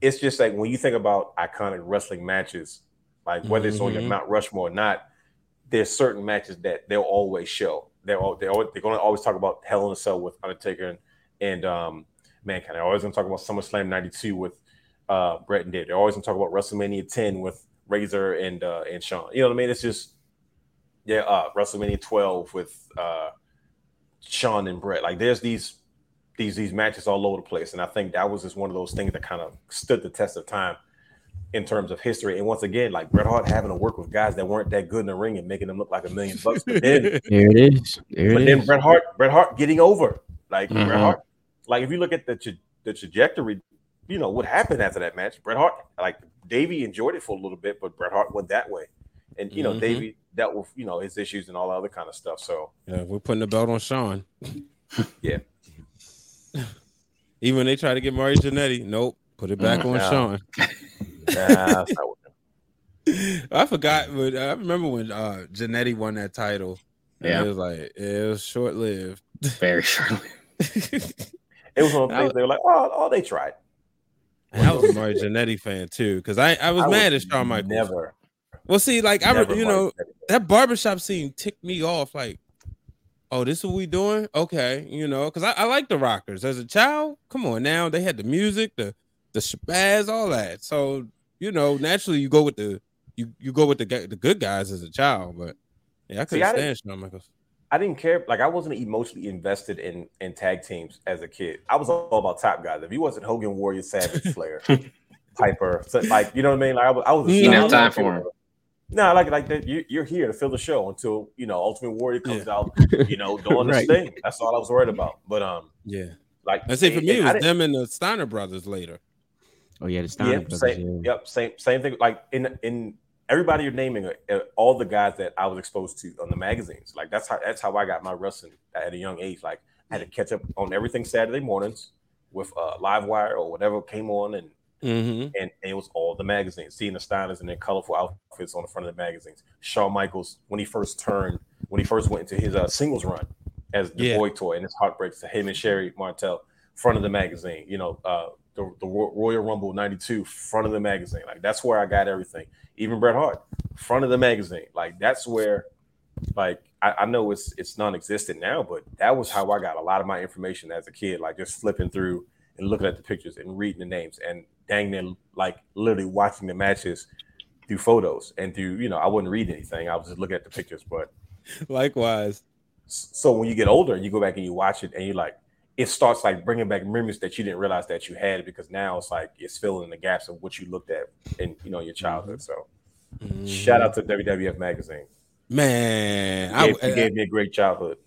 it's just like when you think about iconic wrestling matches, like whether it's on your Mhm. Mount Rushmore or not, there's certain matches that they'll always show. They're all, they're, always, they're going to always talk about Hell in a Cell with Undertaker and, and um, Mankind. They're always going to talk about SummerSlam '92 with uh, Bret and Dave. They're always going to talk about WrestleMania 10 with Razor and uh, and Shawn. You know what I mean? It's just yeah, uh, WrestleMania 12 with uh, Shawn and Bret. Like there's these these these matches all over the place, and I think that was just one of those things that kind of stood the test of time in terms of history. And once again, like Bret Hart having to work with guys that weren't that good in the ring and making them look like a million bucks, but then There it is. There but it then is. Bret Hart, Bret Hart getting over. Like Mhm. Bret Hart, like if you look at the tra- the trajectory, you know what happened after that match. Bret Hart, like Davey enjoyed it for a little bit, but Bret Hart went that way, and you know Mhm. Davey dealt with you know his issues and all the other kind of stuff. So Yeah, we're putting the belt on Shawn. Yeah. Even when they try to get Marty Jannetty, nope. Put it back on No. Shawn. nah, that's not what- I forgot, but I remember when uh Jannetty won that title. and Yeah. it was like it was short lived. Very short lived. it was one of the things they were like, oh, oh, they tried. I was a Marty Jannetty fan too, because I, I was I mad at Shawn Michaels. Never, Well, see, like I, you know, that barbershop scene ticked me off. Like, oh, this is what we doing? Okay, you know, because I, I like the Rockers as a child. Come on, now they had the music, the the shabazz, all that. So you know, naturally you go with the you you go with the the good guys as a child. But yeah, I couldn't I didn't- stand Shawn Michaels. I didn't care. Like I wasn't emotionally invested in in tag teams as a kid. I was all about top guys. If you wasn't Hogan, Warrior, Savage, Flair, Piper, so, like you know what I mean. Like I was, I was. You I didn't have time for him. it. No, like like that. You, you're here to fill the show until you know Ultimate Warrior comes out. You know, doing Right. this thing. That's all I was worried about. But um, Yeah, like I say for and- me, it was them and the Steiner brothers later. Oh yeah, the Steiner Yeah, brothers. same, yeah. yep, same, same thing. Like in in everybody you're naming, all the guys that I was exposed to on the magazines. Like that's how that's how I got my wrestling at a young age. Like I had to catch up on everything Saturday mornings with uh, Live Wire or whatever came on, and Mm-hmm. and, and it was all the magazines. Seeing the Steiners in their colorful outfits on the front of the magazines. Shawn Michaels when he first turned, when he first went into his uh, singles run as the Yeah. boy toy and his heartbreaks to him and Sherri Martel, front of the magazine. You know, uh, the, the Royal Rumble '92, front of the magazine. Like that's where I got everything. Even Bret Hart, front of the magazine. Like that's where, like I, I know it's it's non-existent now, but that was how I got a lot of my information as a kid. Like just flipping through and looking at the pictures and reading the names and dang near like literally watching the matches through photos and through you know I wouldn't read anything. I was just looking at the pictures, but Likewise, so when you get older and you go back and you watch it and you're like it starts like bringing back memories that you didn't realize that you had because now it's like it's filling the gaps of what you looked at in you know your childhood. So shout out to WWF magazine. man. You I, gave, you gave me a great childhood.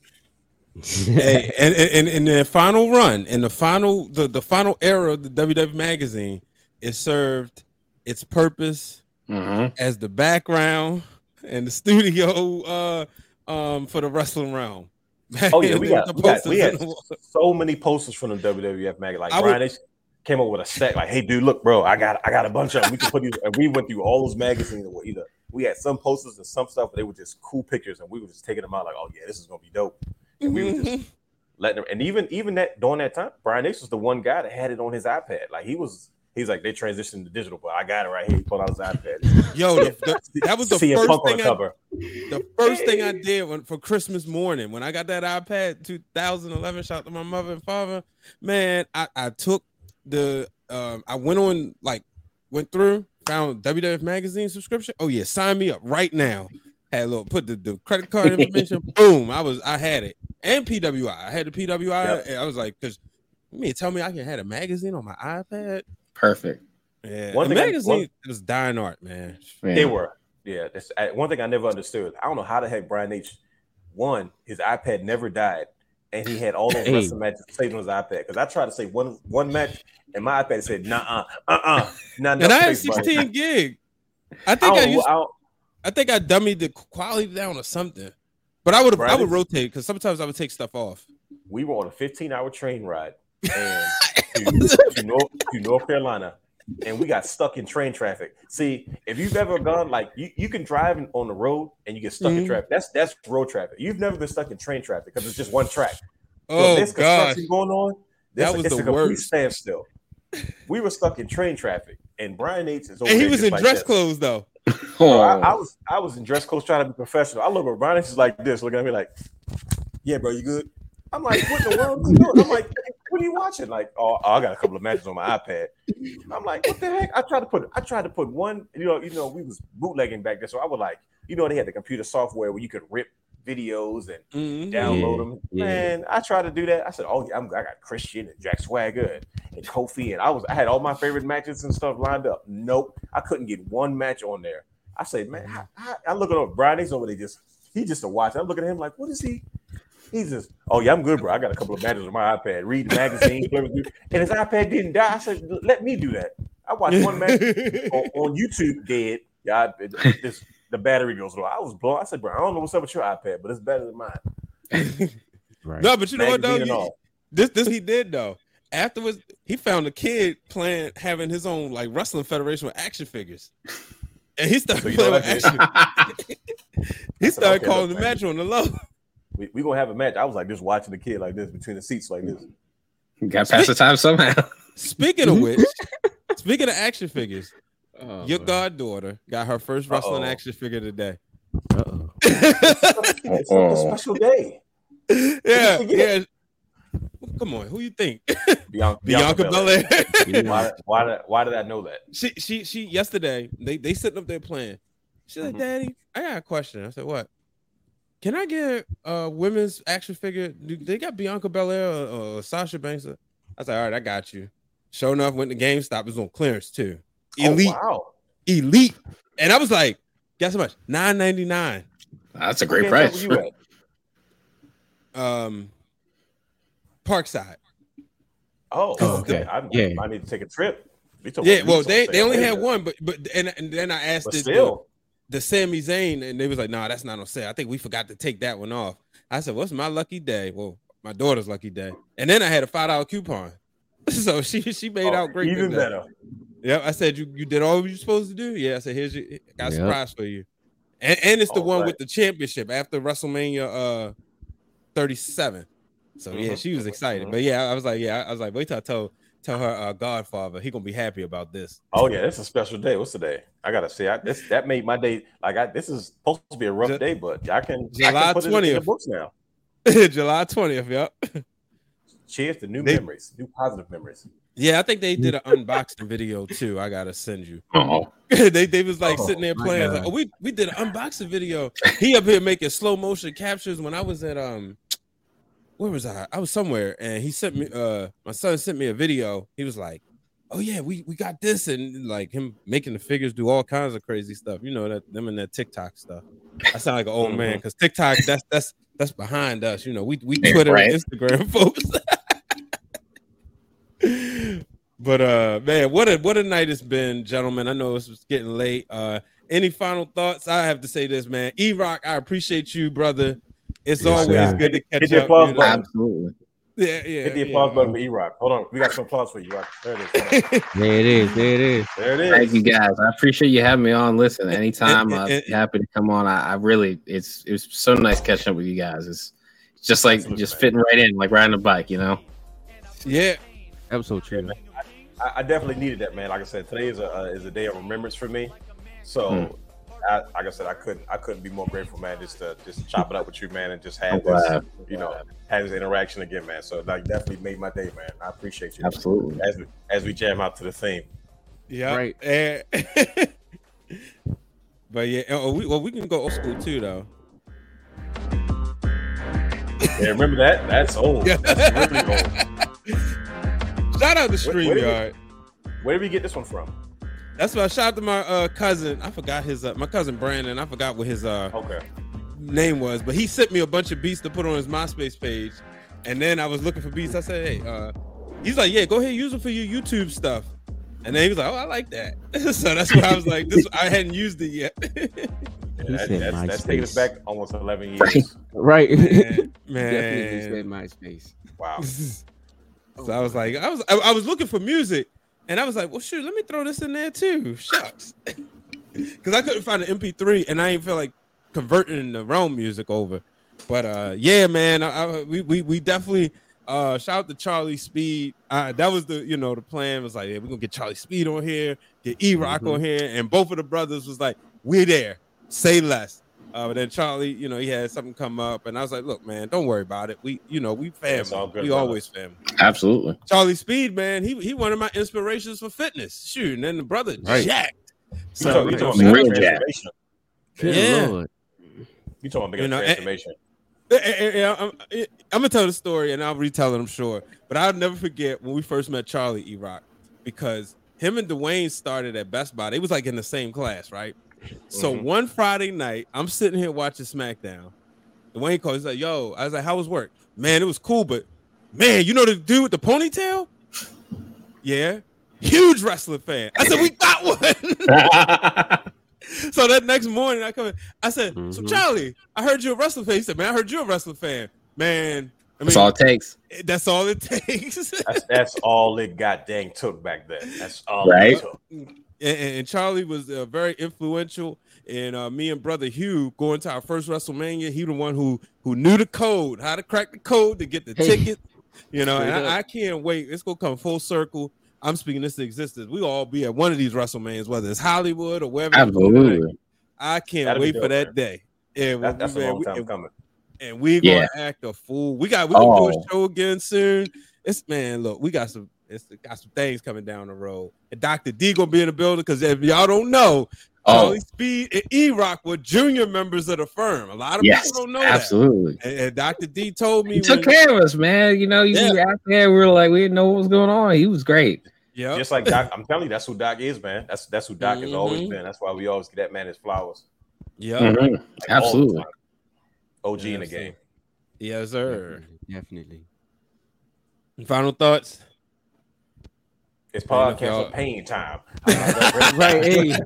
hey, and, and, and in the final run, in the final the, the final era of the WWF magazine, it served its purpose Mhm. as the background and the studio uh um for the Wrestling Wrealm. Oh yeah, we got, we, got we had in the wall. so many posters from the WWF magazine. Like I would- Brian H came up with a stack. Like, hey, dude, look, bro, I got I got a bunch of them. We can put these. And we went through all those magazines. We either we had some posters and some stuff, but they were just cool pictures, and we were just taking them out. Like, oh yeah, this is gonna be dope. And we were just mm-hmm. letting them. And even even that during that time, Brian H was the one guy that had it on his iPad. Like he was. He's like they transitioned to digital, but I got it right here. He pulled out his iPad. Yo, the, the, that was the CM first thing I, cover. the first thing I did when, for Christmas morning when I got that iPad 2011. Shout out to my mother and father. Man, I, I took the um I went on like went through found WWF magazine subscription. Oh yeah, sign me up right now. Had a little put the, the credit card information. boom, I was I had it and PWI. I had the PWI. Yep. And I was like, because you mean tell me I can have a magazine on my iPad? Perfect. Yeah, One the thing I- magazine one- was dying art, man. Man. They were. Yeah. That's I, one thing I never understood. I don't know how the heck Brian H. One, his iPad never died, and he had all those Hey. wrestling matches saved on his iPad. Because I tried to say one one match, and my iPad said, "Nah, uh, uh, uh, nah, And I had 16 gig. I I think I, don't, used I I think I dummied the quality down or something. But I would I would rotate because sometimes I would take stuff off. we were on a 15 hour train ride and to, to, North, to North Carolina, and we got stuck in train traffic. See, if you've ever gone like you, you can drive on the road and you get stuck in Mhm. traffic. That's that's road traffic. You've never been stuck in train traffic because it's just one track. So Oh there's gosh. construction going on. That That was was it's the a complete worst. standstill. We were stuck in train traffic, and Brian H is over And he was in like dress this. clothes though. So I, I Oh, was I was in dress clothes trying to be professional. I look at Brian H is like this, looking at me like, "Yeah, bro, you good?" I'm like, "What the world is? I'm like, "What are you watching?" Like, "Oh, I got a couple of matches on my iPad." I'm like, "What the heck?" I tried to put I tried to put one. You know, you know, we was bootlegging back then, so I would like, you know, they had the computer software where you could rip videos and Mhm. download Yeah, them. yeah. Man, I tried to do that. I said, "Oh, yeah, I'm, I got Christian and Jack Swagger and, and Kofi, and I was I had all my favorite matches and stuff lined up. Nope, I couldn't get one match on there. I say, man, how, how, I look at Brian. He's over there just he just a watch. I'm looking at him like, what is he? He's just, oh yeah, I'm good, bro. I got a couple of matches on my iPad. Read the magazine, flip it through. and his iPad didn't die. I said, let me do that. I watched one match on, on YouTube dead. Yeah, I, it- this, the battery goes low. I was blown. I said, bro, I don't know what's up with your iPad, but it's better than mine. Right. no, but you know what though? You- this this he did though. Afterwards, he found a kid playing having his own like wrestling federation with action figures. And he started So playing with action. He started okay, calling the match on the low. We, we gonna have a match. I was like just watching the kid like this between the seats like this. got past the time somehow. Speaking of which, speaking of action figures, Oh, your man. goddaughter got her first wrestling Uh-oh. action figure today. Uh-oh. It's a Oh. special day. yeah, yeah. Come on, who you think? Bianca, Bianca Belair. Why, why, did, why did I know that? she she she yesterday they they sitting up there playing. She's like, Mhm. Daddy, I got a question. I said, What? Can I get a women's action figure? Do they got Bianca Belair or, or Sasha Banks? I said, All right, I got you. Sure enough, went to GameStop. It was on clearance too. Elite, Oh, wow. elite. And I was like, guess how much? Nine ninety nine. That's a great price. game shop were you at? Um, Parkside. Oh, Oh, okay. okay. I, Yeah. I need to take a trip. We Yeah, well, they, they only had one, but but and, and then I asked But the, the, still, the Sami Zayn, and they was like, "Nah, that's not on sale. I think we forgot to take that one off." I said, "What's my lucky day?" Well, my daughter's lucky day, and then I had a five dollar coupon, so she she made oh, out great. Even with that. better. Yep, I said you you did all you're supposed to do. Yeah, I said here's your got a Yep. surprise for you, and and it's the All one right. with the championship after WrestleMania uh 37. So yeah, Mhm, she was excited. mhm. But yeah, I was like, yeah, I was like, wait till I tell tell her uh, Godfather he gonna be happy about this. Oh yeah, it's a special day. What's the day? I gotta say, I, this that made my day. Like I, this is supposed to be a rough Ju- day, but I can, July can put it in the 20th. books now. July 20th. Yep. Cheers to new They- memories, new positive memories. Yeah, I think they did an unboxing video too. I gotta send you. Oh, they they was like Oh, sitting there playing. Like, oh, we we did an unboxing video. He up here making slow motion captures when I was at um where was I? I was somewhere, and he sent me. Uh, my son sent me a video. He was like, "Oh yeah, we we got this," and like him making the figures do all kinds of crazy stuff. You know that them and that TikTok stuff. I sound like an old man because TikTok that's that's that's behind us. You know, we we Twitter right. and Instagram folks. but uh man, what a what a night it's been, gentlemen. I know it's getting late. Uh any final thoughts? I have to say this, man. E Rock, I appreciate you, brother. It's Yes, always sir. good to catch Hit up. applause you know? Absolutely. Yeah, yeah. Hit the yeah. applause button for E-Rock. Hold on. We got some applause for you, Rock. There it is. There it is. There it is. There it is. Thank you guys. I appreciate you having me on. Listen, anytime And- I'm happy to come on. I, I really it's it's so nice catching up with you guys. It's just like Absolutely, just man. fitting right in, like riding a bike, you know. yeah. That was so true. I, I definitely needed that, man. Like I said, today is a uh, is a day of remembrance for me. So, Hmm. I, like I said, I couldn't I couldn't be more grateful, man. Just to just chop it up with you, man, and just have this, glad. you know, have this interaction again, man. So, like, definitely made my day, man. I appreciate you. Absolutely. As we as we jam out to the theme. Yeah. Right. And- but yeah, oh, we, well, we can go old school too, though. Yeah, remember that? That's old. Yeah. That's really old. Shout out to Where- where did we- Where did we get this one from? That's why shout out to my uh, cousin. I forgot his uh, my cousin Brandon. I forgot what his uh, Okay. name was, but he sent me a bunch of beats to put on his MySpace page. And then I was looking for beats. I said, "Hey, uh, he's like, yeah, go ahead, use them for your YouTube stuff." And then he was like, "Oh, I like that." so that's why I was like, "This I hadn't used it yet." Yeah, He that- that's, that's taking us back almost 11 years. Right. Right. man, Definitely said. MySpace. Wow. so I was like, I was I, I was looking for music, and I was like, well, shoot, let me throw this in there too. Shucks, because I couldn't find an MP3, and I didn't feel like converting the Rome music over. But uh, yeah, man, I, I, we, we we definitely uh shout out to Charlie Speed. Uh, that was the you know the plan was like, yeah, we're gonna get Charlie Speed on here, get E Rock Mhm. on here, and both of the brothers was like, we're there, say less. Uh, but then Charlie, you know, he had something come up, and I was like, "Look, man, don't worry about it. We, you know, we It's all family. good, We brother. always family." Absolutely. Charlie Speed, man, he he one of my inspirations for fitness. Shoot, and then the brother Right. jacked. You So talking, you talking Real about bigger jack. transformation. Yeah. Lord. You talking about bigger You know, transformation. Eh, I'm, I'm gonna tell the story and I'll retell it, I'm sure. But I'll never forget when we first met Charlie E Rock because him and Dwayne started at Best Buy. They was like in the same class, right? So Mhm. one Friday night, I'm sitting here watching SmackDown. Dwayne calls, he's like, "Yo," I was like, "How was work?" Man, it was cool, but man, you know the dude with the ponytail? Yeah, huge wrestling fan. I said, "We got one." so that next morning, I come in. I said, "So Mhm. Charlie, I heard you're a wrestling fan." He said, "Man, I heard you're a wrestling fan." Man, I mean, That's all it takes. that's all it takes. That's that's all it got dang took back then. That's all Right. it took. And, and Charlie was uh, very influential And uh, me and brother Hugh going to our first WrestleMania. He the one who who knew the code, how to crack the code to get the Hey. ticket. You know, and I. I can't wait. It's gonna come full circle. I'm speaking this to existence. We all be at one of these WrestleManias, whether it's Hollywood or wherever. it's gonna. Absolutely. I can't That'll wait for that man. day. And That, that's a long we- time and- coming. and we gonna act a fool. We got we gonna do Oh. a show again soon. It's man, look, we got some it's got some things coming down the road. And Dr. D gonna be in the building because if y'all don't know, Oh, Charlie Speed and E Rock were junior members of the firm. A lot of yes. people don't know Absolutely. that. And, and Dr. D told me He took when- care of us, man. You know, you Yeah. were out there. We were like, we didn't know what was going on. He was great. yeah, Just like Doc, I'm telling you, that's who Doc is, man. That's that's who Doc has always Mhm. been. That's why we always get that man his flowers. yeah, Mhm. Like, Absolutely. time. OG in the Yes, sir. game. yes, sir. Definitely. Final thoughts. It's podcast y'all- of pain time. Right. Hey,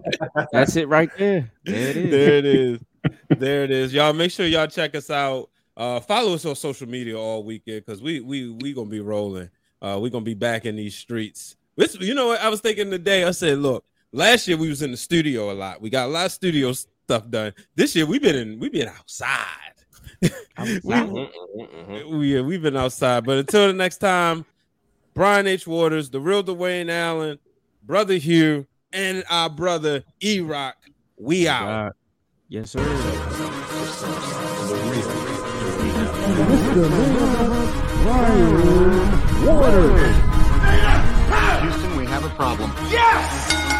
that's it right there. There it is. there it is. there it is. Y'all make sure y'all check us out. Uh, follow us on social media all weekend because we we we gonna be rolling. Uh, we gonna be back in these streets. This, you know what I was thinking today. I said, look, last year we was in the studio a lot. We got a lot of studio stuff done. This year we've been in we've been outside. Outside. we, we yeah, we've been outside. But until the next time, Brian H. Waters, the real Dwayne Allen, brother Hugh, and our brother E Rock. We out. God. Yes, sir. Brian Waters. Houston, we have a problem. Yeah!